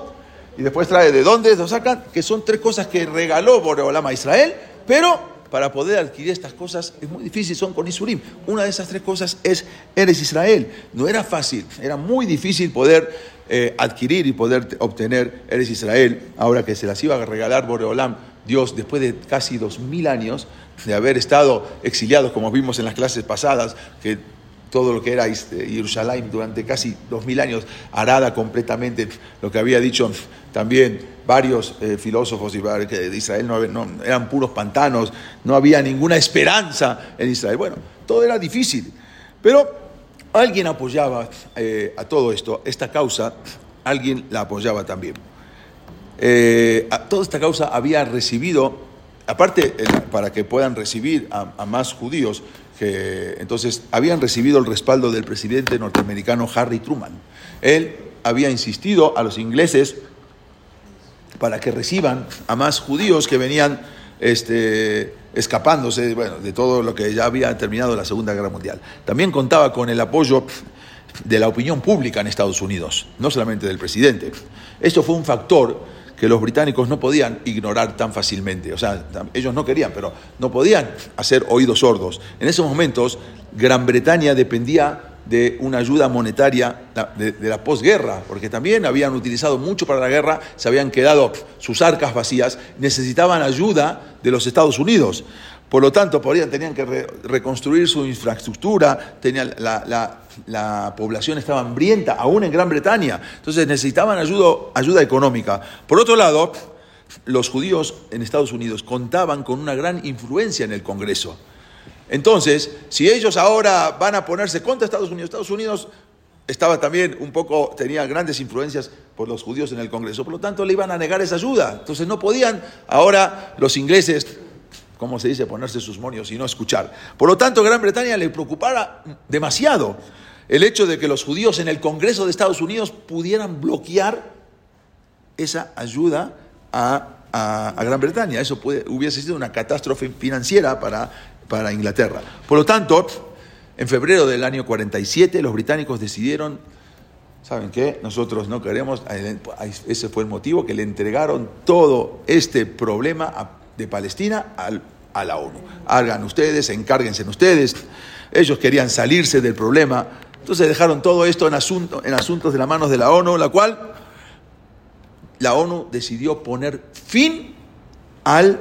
y después trae de dónde lo sacan, que son tres cosas que regaló Boreolama a Israel, pero para poder adquirir estas cosas es muy difícil, son con Isurim. Una de esas tres cosas es, eres Israel. No era fácil, era muy difícil poder eh, adquirir y poder obtener eres Israel, ahora que se las iba a regalar Boreolam, Dios, después de casi dos mil años de haber estado exiliados, como vimos en las clases pasadas, que todo lo que era este, Jerusalén durante casi dos mil años, arada completamente, lo que había dicho también varios eh, filósofos de Israel no, eran puros pantanos, no había ninguna esperanza en Israel. Bueno, todo era difícil. Pero alguien apoyaba eh, a todo esto, esta causa, alguien la apoyaba también. Eh, toda esta causa había recibido, aparte para que puedan recibir a más judíos, que entonces habían recibido el respaldo del presidente norteamericano Harry Truman. Él había insistido a los ingleses para que reciban a más judíos que venían este, escapándose de todo lo que ya había terminado la Segunda Guerra Mundial. También contaba con el apoyo de la opinión pública en Estados Unidos, no solamente del presidente. Esto fue un factor que los británicos no podían ignorar tan fácilmente. O sea, ellos no querían, pero no podían hacer oídos sordos. En esos momentos, Gran Bretaña dependía de una ayuda monetaria de, de, la posguerra, porque también habían utilizado mucho para la guerra, se habían quedado sus arcas vacías, necesitaban ayuda de los Estados Unidos. Por lo tanto, podían, tenían que re, reconstruir su infraestructura, la, la, la, población estaba hambrienta, aún en Gran Bretaña, entonces necesitaban ayuda, ayuda económica. Por otro lado, los judíos en Estados Unidos contaban con una gran influencia en el Congreso. Entonces, si ellos ahora van a ponerse contra Estados Unidos, Estados Unidos estaba también un poco, tenía grandes influencias por los judíos en el Congreso, por lo tanto le iban a negar esa ayuda. Entonces no podían ahora los ingleses, como se dice, ponerse sus monios y no escuchar. Por lo tanto, Gran Bretaña le preocupara demasiado el hecho de que los judíos en el Congreso de Estados Unidos pudieran bloquear esa ayuda a, a, a Gran Bretaña. Eso hubiese sido una catástrofe financiera para para Inglaterra. Por lo tanto, en febrero del año 47 los británicos decidieron, ¿saben qué? Nosotros no queremos, ese fue el motivo que le entregaron todo este problema de Palestina al, a la ONU. Hagan ustedes, encárguense ustedes. Ellos querían salirse del problema, entonces dejaron todo esto en, asunto, en asuntos de las manos de la ONU, la cual la ONU decidió poner fin al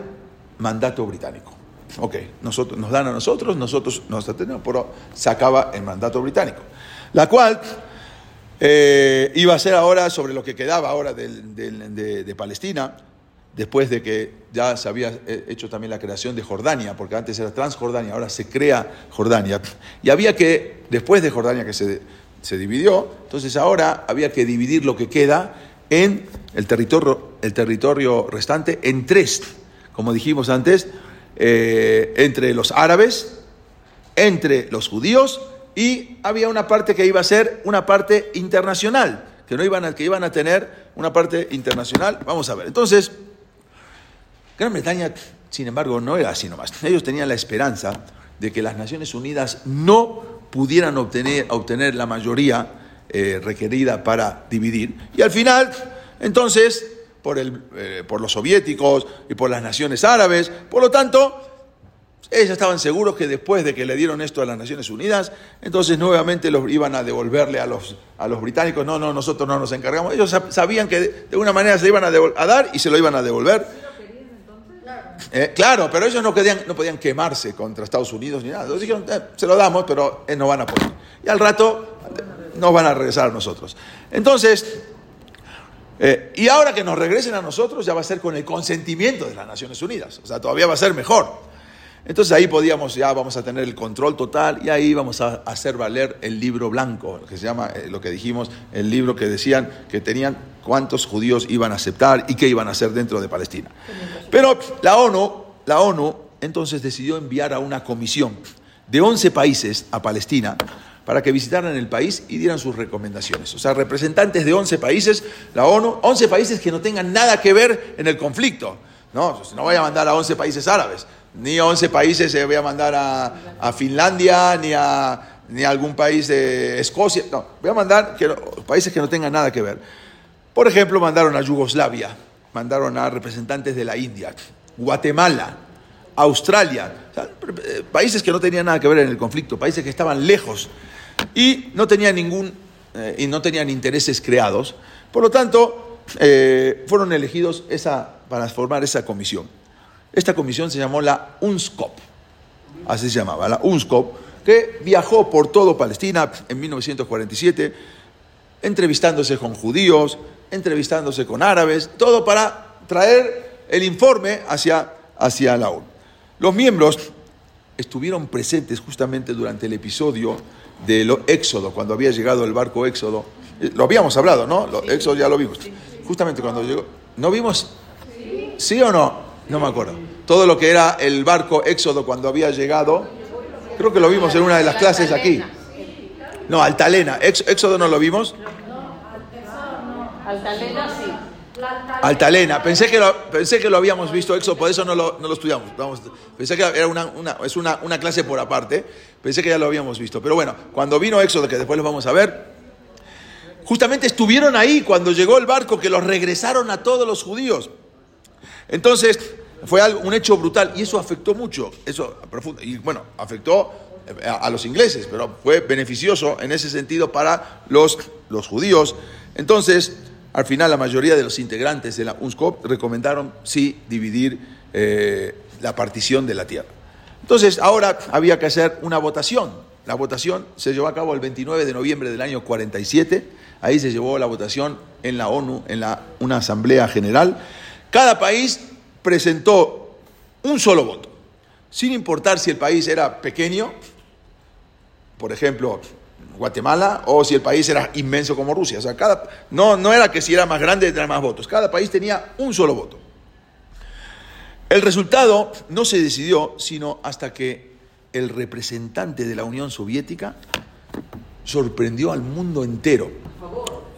mandato británico. Ok, nosotros, nos dan a nosotros, nosotros nos atenemos, pero se acaba el mandato británico. La cual eh, iba a ser ahora sobre lo que quedaba ahora de, Palestina, después de que ya se había hecho también la creación de Jordania, porque antes era Transjordania, ahora se crea Jordania. Y había que, después de Jordania que se, se dividió, entonces ahora había que dividir lo que queda en el territorio, el territorio restante en tres, como dijimos antes, eh, entre los árabes, entre los judíos y había una parte que iba a ser una parte internacional, que, no iban a, que iban a tener una parte internacional. Vamos a ver. Entonces, Gran Bretaña, sin embargo, no era así nomás. Ellos tenían la esperanza de que las Naciones Unidas no pudieran obtener, la mayoría eh, requerida para dividir. Y al final, entonces, eh, por, los soviéticos y por las naciones árabes. Por lo tanto, ellos estaban seguros que después de que le dieron esto a las Naciones Unidas, entonces nuevamente los iban a devolverle a los, a los británicos. No, no, nosotros no nos encargamos. Ellos sabían que de, de una manera se iban a, a, dar y se lo iban a devolver. Eh, claro, pero ellos no, querían, no podían quemarse contra Estados Unidos ni nada. Dijeron, eh, se lo damos, pero eh, no van a poder. Y al rato nos van a regresar a nosotros. Entonces, y ahora que nos regresen a nosotros ya va a ser con el consentimiento de las Naciones Unidas, o sea, todavía va a ser mejor. Entonces ahí podíamos, ya vamos a tener el control total y ahí vamos a hacer valer el libro blanco, que se llama, eh, lo que dijimos, el libro que decían que tenían cuántos judíos iban a aceptar y qué iban a hacer dentro de Palestina. Pero la ONU, la ONU entonces decidió enviar a una comisión de 11 países a Palestina para que visitaran el país y dieran sus recomendaciones. O sea, representantes de 11 países, la ONU, 11 países que no tengan nada que ver en el conflicto. No, no voy a mandar a 11 países árabes, ni a 11 países eh, voy a mandar a, Finlandia, ni a, ni algún país de Escocia. No, voy a mandar que, países que no tengan nada que ver. Por ejemplo, mandaron a Yugoslavia, mandaron a representantes de la India, Guatemala, Australia, sea, países que no tenían nada que ver en el conflicto, países que estaban lejos y no tenían ningún eh, y no tenían intereses creados. Por lo tanto, eh, fueron elegidos esa, para formar esa comisión. Esta comisión se llamó la UNSCOP, así se llamaba, la UNSCOP, que viajó por todo Palestina en 1947, entrevistándose con judíos, entrevistándose con árabes, todo para traer el informe hacia, hacia la ONU. Los miembros estuvieron presentes justamente durante el episodio del éxodo, cuando había llegado el barco éxodo. Eh, Lo habíamos hablado, ¿no? Lo, éxodo ya lo vimos. Justamente cuando llegó. ¿No vimos? ¿Sí o no? No me acuerdo. Todo lo que era el barco éxodo cuando había llegado. Creo que lo vimos en una de las clases aquí. No, Altalena. Éxodo no lo vimos. Altalena sí. Altalena, pensé que lo, pensé que lo habíamos visto Éxodo, por eso no lo, no lo estudiamos. Vamos, pensé que era una, una- es una, una clase por aparte, pensé que ya lo habíamos visto. Pero bueno, cuando vino Éxodo, que después lo vamos a ver, justamente estuvieron ahí cuando llegó el barco que los regresaron a todos los judíos. Entonces, fue un hecho brutal y eso afectó mucho, eso profundo, y bueno, afectó eh, a, a los ingleses, pero fue beneficioso en ese sentido para los, los judíos. Entonces, al final la mayoría de los integrantes de la UNSCOP recomendaron sí dividir eh, la partición de la tierra. Entonces, ahora había que hacer una votación. La votación se llevó a cabo el 29 de noviembre del año 47. Ahí se llevó la votación en la ONU, en la, una asamblea general. Cada país presentó un solo voto, sin importar si el país era pequeño, por ejemplo, Guatemala, o si el país era inmenso como Rusia. O sea, cada, no, no era que si era más grande tendría más votos. Cada país tenía un solo voto. El resultado no se decidió sino hasta que el representante de la Unión Soviética sorprendió al mundo entero.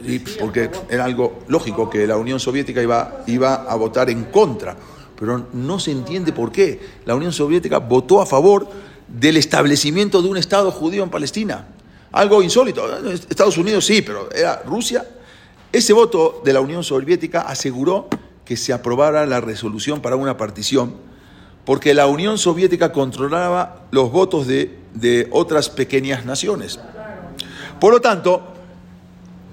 Sí, porque era algo lógico que la Unión Soviética iba, iba a votar en contra, pero no se entiende por qué. La Unión Soviética votó a favor del establecimiento de un Estado judío en Palestina. Algo insólito. Estados Unidos sí, pero era Rusia. Ese voto de la Unión Soviética aseguró que se aprobara la resolución para una partición, porque la Unión Soviética controlaba los votos de, de otras pequeñas naciones. Por lo tanto,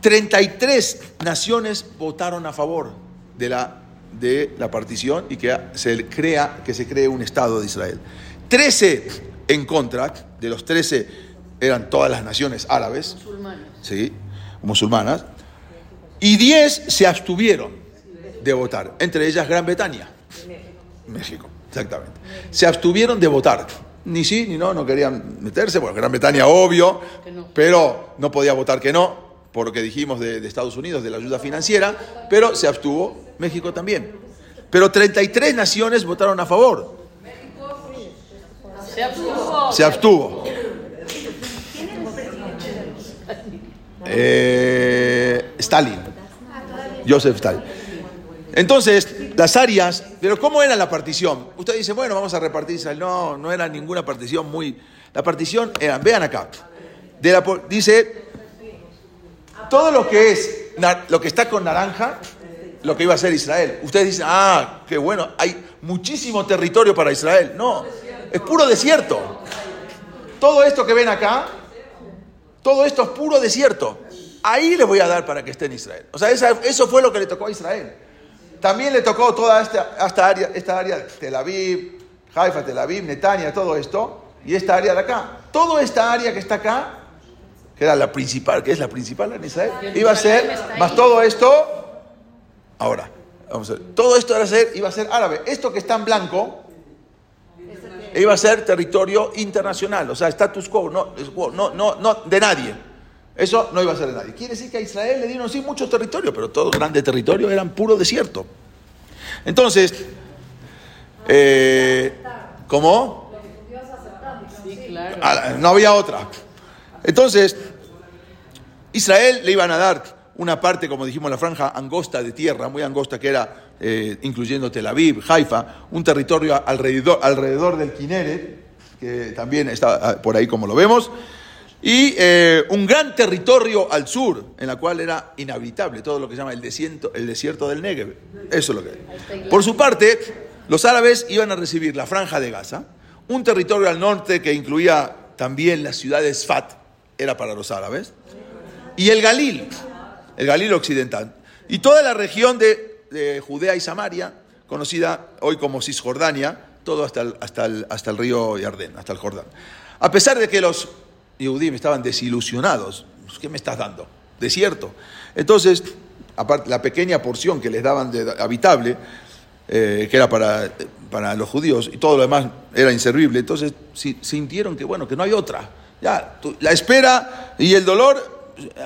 33 naciones votaron a favor de la, de la partición y que se, crea, que se cree un Estado de Israel. 13 en contra, de los 13 eran todas las naciones árabes, Musulmanes. ¿sí? musulmanas, y 10 se abstuvieron de votar, entre ellas Gran Bretaña, México, exactamente. Se abstuvieron de votar, ni sí ni no, no querían meterse, bueno, Gran Bretaña obvio, no. pero no podía votar que no, por lo que dijimos de, de Estados Unidos, de la ayuda financiera, pero se abstuvo México también. Pero 33 naciones votaron a favor, Se abstuvo. se abstuvo. Eh, Stalin, Joseph Stalin. Entonces, las áreas, pero ¿cómo era la partición? Usted dice, bueno, vamos a repartir Israel. No, no era ninguna partición muy... La partición era, vean acá, de la, dice, todo lo que es, lo que está con naranja, lo que iba a ser Israel. Ustedes dicen, ah, qué bueno, hay muchísimo territorio para Israel. No, es puro desierto. Todo esto que ven acá, todo esto es puro desierto. Ahí le voy a dar para que esté en Israel. O sea, eso fue lo que le tocó a Israel. También le tocó toda esta, esta área, esta área, Tel Aviv, Haifa, Tel Aviv, Netania, todo esto, y esta área de acá. Toda esta área que está acá, que era la principal, que es la principal en Israel, iba a ser, más todo esto, ahora, vamos a ver, todo esto iba a ser, iba a ser árabe. Esto que está en blanco, iba a ser territorio internacional, o sea, status quo, no, no, no, no, de nadie. Eso no iba a ser de nadie. Quiere decir que a Israel le dieron sí mucho territorio, pero todo grande territorio eran puro desierto. Entonces, eh, ¿cómo? Sí, claro. Ah, No había otra. Entonces, Israel le iban a dar una parte, como dijimos, la franja angosta de tierra, muy angosta, que era, eh, incluyendo Tel Aviv, Haifa, un territorio alrededor, alrededor del Kineret, que también está ah, por ahí como lo vemos, y eh, un gran territorio al sur, en la cual era inhabitable, todo lo que se llama el desierto, el desierto del Negev. Eso es lo que Por su parte, los árabes iban a recibir la franja de Gaza, un territorio al norte que incluía también la ciudad de Sfat, era para los árabes, y el Galil, el Galil occidental, y toda la región de, de Judea y Samaria, conocida hoy como Cisjordania, todo hasta el, hasta, el, hasta el río Jordán, hasta el Jordán. A pesar de que los Yehudim estaban desilusionados, ¿qué me estás dando? Desierto. Entonces, aparte, la pequeña porción que les daban de habitable, eh, que era para, para los judíos, y todo lo demás era inservible, entonces si- sintieron que, bueno, que no hay otra, Ya, la espera y el dolor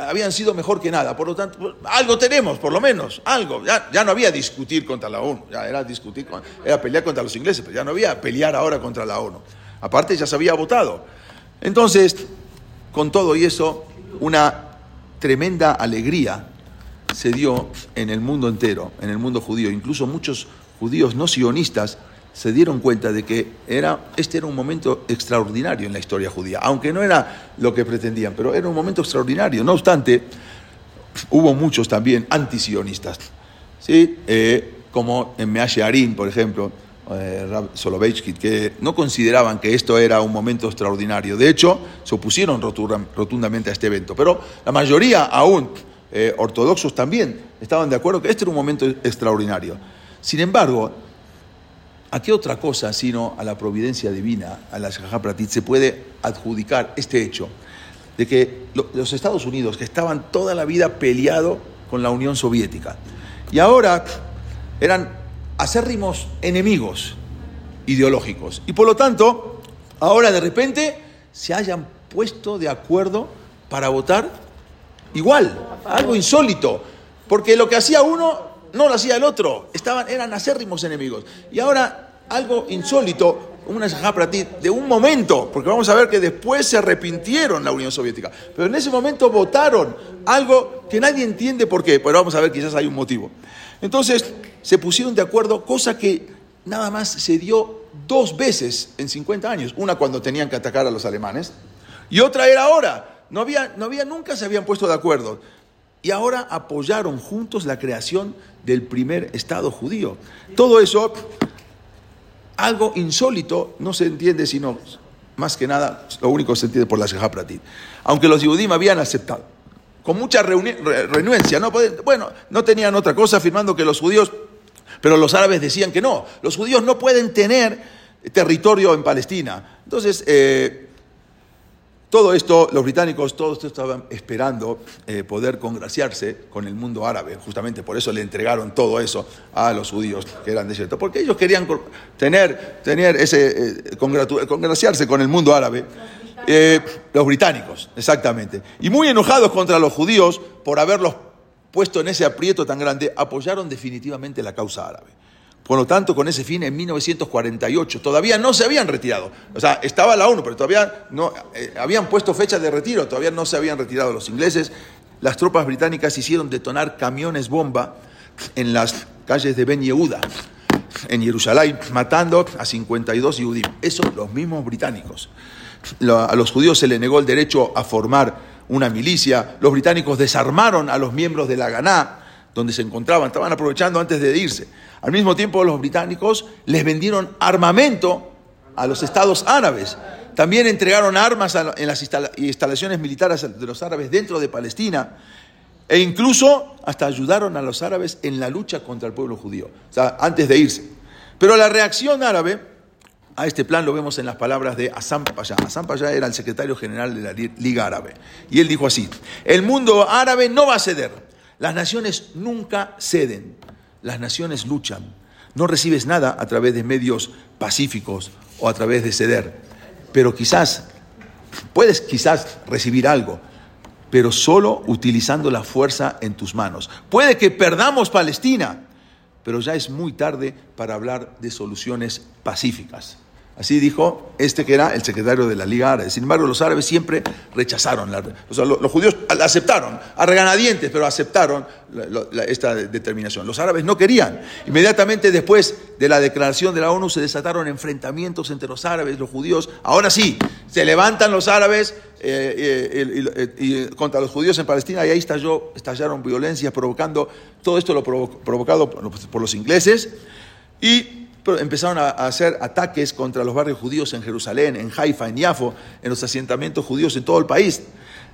habían sido mejor que nada. Por lo tanto, algo tenemos, por lo menos, algo. Ya, ya no había discutir contra la ONU, ya era discutir, era pelear contra los ingleses, pero ya no había pelear ahora contra la ONU. Aparte, ya se había votado. Entonces, con todo y eso, una tremenda alegría se dio en el mundo entero, en el mundo judío. Incluso muchos judíos no sionistas se dieron cuenta de que era, este era un momento extraordinario en la historia judía, aunque no era lo que pretendían, pero era un momento extraordinario. No obstante, hubo muchos también antisionistas, ¿sí? Eh, como en Meashearim, por ejemplo, eh, Rab Soloveitchik, que no consideraban que esto era un momento extraordinario. De hecho, se opusieron rotundamente a este evento. Pero la mayoría, aún eh, ortodoxos también, estaban de acuerdo que este era un momento extraordinario. Sin embargo, ¿a qué otra cosa sino a la providencia divina, a la Pratit, se puede adjudicar este hecho? de que lo- los Estados Unidos, que estaban toda la vida peleado con la Unión Soviética, y ahora eran acérrimos enemigos ideológicos, y por lo tanto, ahora de repente se hayan puesto de acuerdo para votar igual, algo insólito, porque lo que hacía uno no lo hacía el otro, estaban, eran acérrimos enemigos, y ahora algo insólito, una Shahá Pratit, de un momento, porque vamos a ver que después se arrepintieron la Unión Soviética, pero en ese momento votaron algo que nadie entiende por qué, pero vamos a ver, quizás hay un motivo. Entonces se pusieron de acuerdo, cosa que nada más se dio dos veces en 50 años, una cuando tenían que atacar a los alemanes, y otra era ahora, no había, no había, nunca se habían puesto de acuerdo. Y ahora apoyaron juntos la creación del primer Estado judío. Todo eso algo insólito, no se entiende sino, más que nada, lo único que se entiende por la Pratit. Aunque los Yehudim habían aceptado, con mucha renuencia, ¿no? Bueno, no tenían otra cosa afirmando que los judíos, pero los árabes decían que no, los judíos no pueden tener territorio en Palestina. Entonces, eh, todo esto, los británicos, todos estaban esperando eh, poder congraciarse con el mundo árabe. Justamente por eso le entregaron todo eso a los judíos que eran desiertos. Porque ellos querían tener, tener ese, eh, congraciarse con el mundo árabe. Eh, los británicos, exactamente. Y muy enojados contra los judíos por haberlos puesto en ese aprieto tan grande, apoyaron definitivamente la causa árabe. Por lo tanto, con ese fin, en 1948, todavía no se habían retirado. O sea, estaba la ONU, pero todavía no eh, habían puesto fecha de retiro, todavía no se habían retirado los ingleses. Las tropas británicas hicieron detonar camiones bomba en las calles de Ben Yehuda, en Jerusalén, matando a 52 judíos. Eso, los mismos británicos. A los judíos se les negó el derecho a formar una milicia. Los británicos desarmaron a los miembros de la Ganá, donde se encontraban, estaban aprovechando antes de irse. Al mismo tiempo, los británicos les vendieron armamento a los estados árabes. También entregaron armas en las instala- instalaciones militares de los árabes dentro de Palestina. E incluso hasta ayudaron a los árabes en la lucha contra el pueblo judío, o sea, antes de irse. Pero la reacción árabe a este plan lo vemos en las palabras de Hassan Payá. Hassan Payá era el secretario general de la Li- Liga Árabe. Y él dijo así, el mundo árabe no va a ceder. Las naciones nunca ceden. Las naciones luchan. No recibes nada a través de medios pacíficos o a través de ceder. Pero quizás, puedes quizás recibir algo, pero solo utilizando la fuerza en tus manos. Puede que perdamos Palestina, pero ya es muy tarde para hablar de soluciones pacíficas. Así dijo este que era el secretario de la Liga Árabe. Sin embargo, los árabes siempre rechazaron, la, o sea, lo- los, judíos aceptaron, a reganadientes, pero aceptaron esta determinación. Los árabes no querían. Inmediatamente después de la declaración de la ONU se desataron enfrentamientos entre los árabes los judíos. Ahora sí, se levantan los árabes eh, eh, y contra los judíos en Palestina y ahí estalló, estallaron violencias provocando, todo esto lo provo- provocado por los ingleses y empezaron a hacer ataques contra los barrios judíos en Jerusalén, en Haifa, en Yafo, en los asentamientos judíos en todo el país.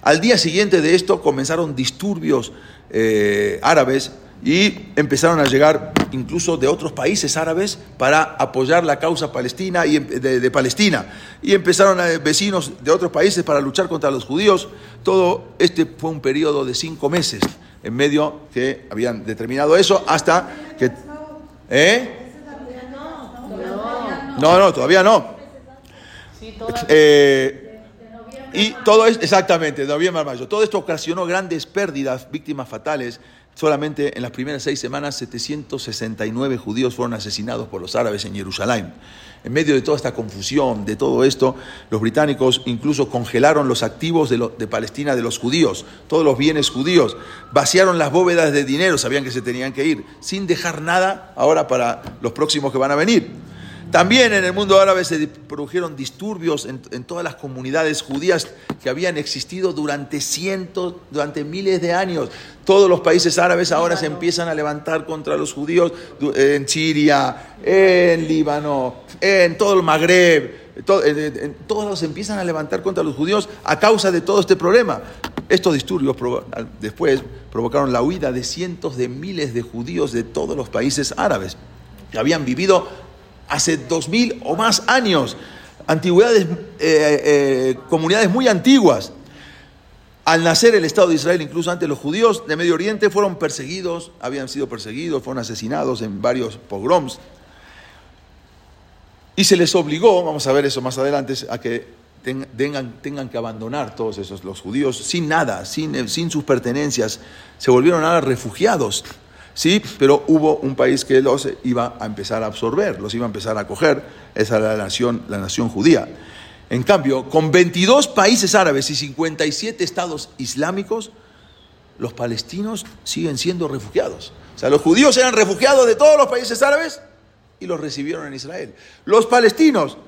Al día siguiente de esto comenzaron disturbios eh, árabes y empezaron a llegar incluso de otros países árabes para apoyar la causa palestina y em- de, Palestina. Y empezaron a, vecinos de otros países para luchar contra los judíos. Todo este fue un periodo de cinco meses en medio que habían determinado eso hasta que... ¿Eh? No, no, todavía no. Eh, Y todo es, exactamente, noviembre a mayo. Todo esto ocasionó grandes pérdidas, víctimas fatales. Solamente en las primeras seis semanas, 769 judíos fueron asesinados por los árabes en Jerusalén. En medio de toda esta confusión, de todo esto, los británicos incluso congelaron los activos de, de, Palestina de los judíos, todos los bienes judíos, vaciaron las bóvedas de dinero, sabían que se tenían que ir, sin dejar nada ahora para los próximos que van a venir. También en el mundo árabe se produjeron disturbios en, todas las comunidades judías que habían existido durante cientos, durante miles de años. Todos los países árabes ahora se empiezan a levantar contra los judíos en Siria, en Líbano, en todo el Magreb. Todo, todos se empiezan a levantar contra los judíos a causa de todo este problema. Estos disturbios después provocaron la huida de cientos de miles de judíos de todos los países árabes que habían vivido hace dos mil o más años, antigüedades, eh, eh, comunidades muy antiguas. Al nacer el Estado de Israel, incluso antes los judíos de Medio Oriente fueron perseguidos, habían sido perseguidos, fueron asesinados en varios pogroms. Y se les obligó, vamos a ver eso más adelante, a que tengan, tengan que abandonar todos esos, los judíos, sin nada, sin, sin sus pertenencias. Se volvieron ahora refugiados. Sí, pero hubo un país que los iba a empezar a absorber, los iba a empezar a acoger, esa era la nación, la nación judía. En cambio, con 22 países árabes y 57 estados islámicos, los palestinos siguen siendo refugiados. O sea, los judíos eran refugiados de todos los países árabes y los recibieron en Israel. Los palestinos,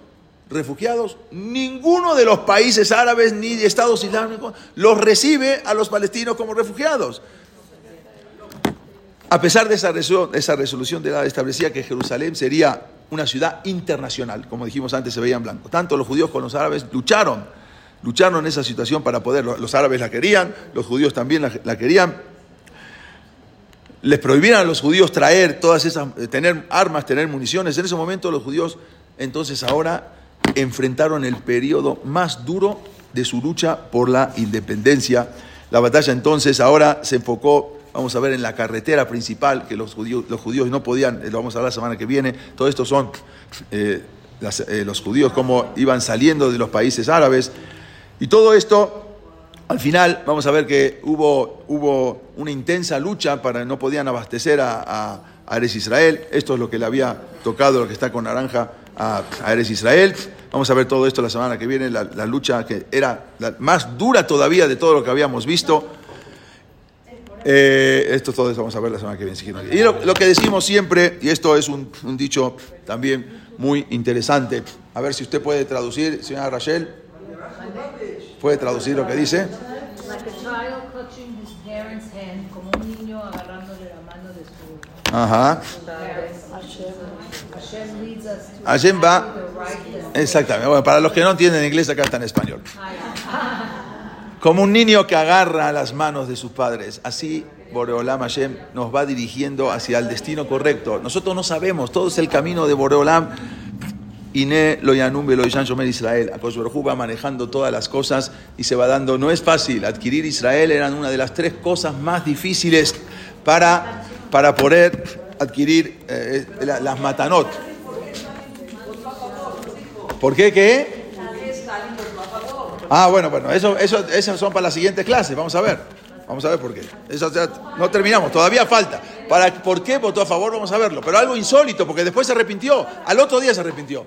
refugiados, ninguno de los países árabes ni de estados islámicos los recibe a los palestinos como refugiados. A pesar de esa, resolución, de la establecía que Jerusalén sería una ciudad internacional, como dijimos antes, se veía en blanco. Tanto los judíos como los árabes lucharon, lucharon en esa situación para poder. Los árabes la querían, los judíos también la, querían. Les prohibieron a los judíos traer todas esas, tener armas, tener municiones. En ese momento los judíos, entonces ahora, enfrentaron el periodo más duro de su lucha por la independencia. La batalla entonces ahora se enfocó vamos a ver en la carretera principal que los judíos, los judíos no podían, lo vamos a hablar la semana que viene, todo esto son eh, eh, los judíos cómo iban saliendo de los países árabes y todo esto, al final vamos a ver que hubo, hubo una intensa lucha para no podían abastecer a, a, a Eres Israel, esto es lo que le había tocado, lo que está con naranja a, a Eres Israel. Vamos a ver todo esto la semana que viene, la, la lucha que era la más dura todavía de todo lo que habíamos visto. Eh, esto todo eso vamos a ver la semana que viene. Y lo, lo que decimos siempre, y esto es un, un, dicho también muy interesante, a ver si usted puede traducir, señora Rachel, puede traducir lo que dice. Ajá. Hashem va. Exactamente. Bueno, para los que no entienden inglés, acá está en español. Como un niño que agarra las manos de sus padres, así Boreolam Hashem nos va dirigiendo hacia el destino correcto. Nosotros no sabemos, todo es el camino de Boreolam. Iné lo yanum lo shomer Israel. Akosh va manejando todas las cosas y se va dando. No es fácil. Adquirir Israel eran una de las tres cosas más difíciles para, para poder adquirir eh, las matanot. ¿Por qué? ¿Qué? Ah, bueno, bueno, eso, eso, esas son para las siguientes clases, vamos a ver. Vamos a ver por qué. Eso no terminamos, todavía falta. Para, ¿Por qué votó a favor? Vamos a verlo. Pero algo insólito, porque después se arrepintió. Al otro día se arrepintió.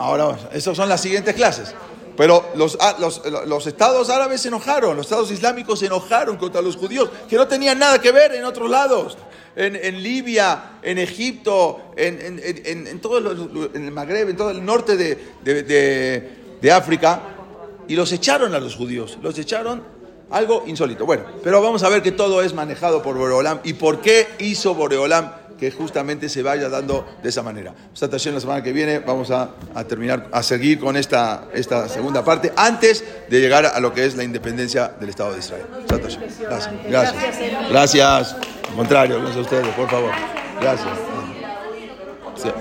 Ahora, esas son las siguientes clases. Pero los, los, los, estados árabes se enojaron, los estados islámicos se enojaron contra los judíos, que no tenían nada que ver en otros lados. En, en Libia, en Egipto, en, en, en, todo el, Magreb, en todo el norte de, de, de África, y los echaron a los judíos, los echaron algo insólito. Bueno, pero vamos a ver que todo es manejado por Boreolam y por qué hizo Boreolam que justamente se vaya dando de esa manera. Esta la semana que viene vamos a, terminar, a seguir con esta, esta segunda parte antes de llegar a lo que es la independencia del Estado de Israel. Gracias. Gracias. Gracias. Contrario, gracias a ustedes, por favor. Gracias.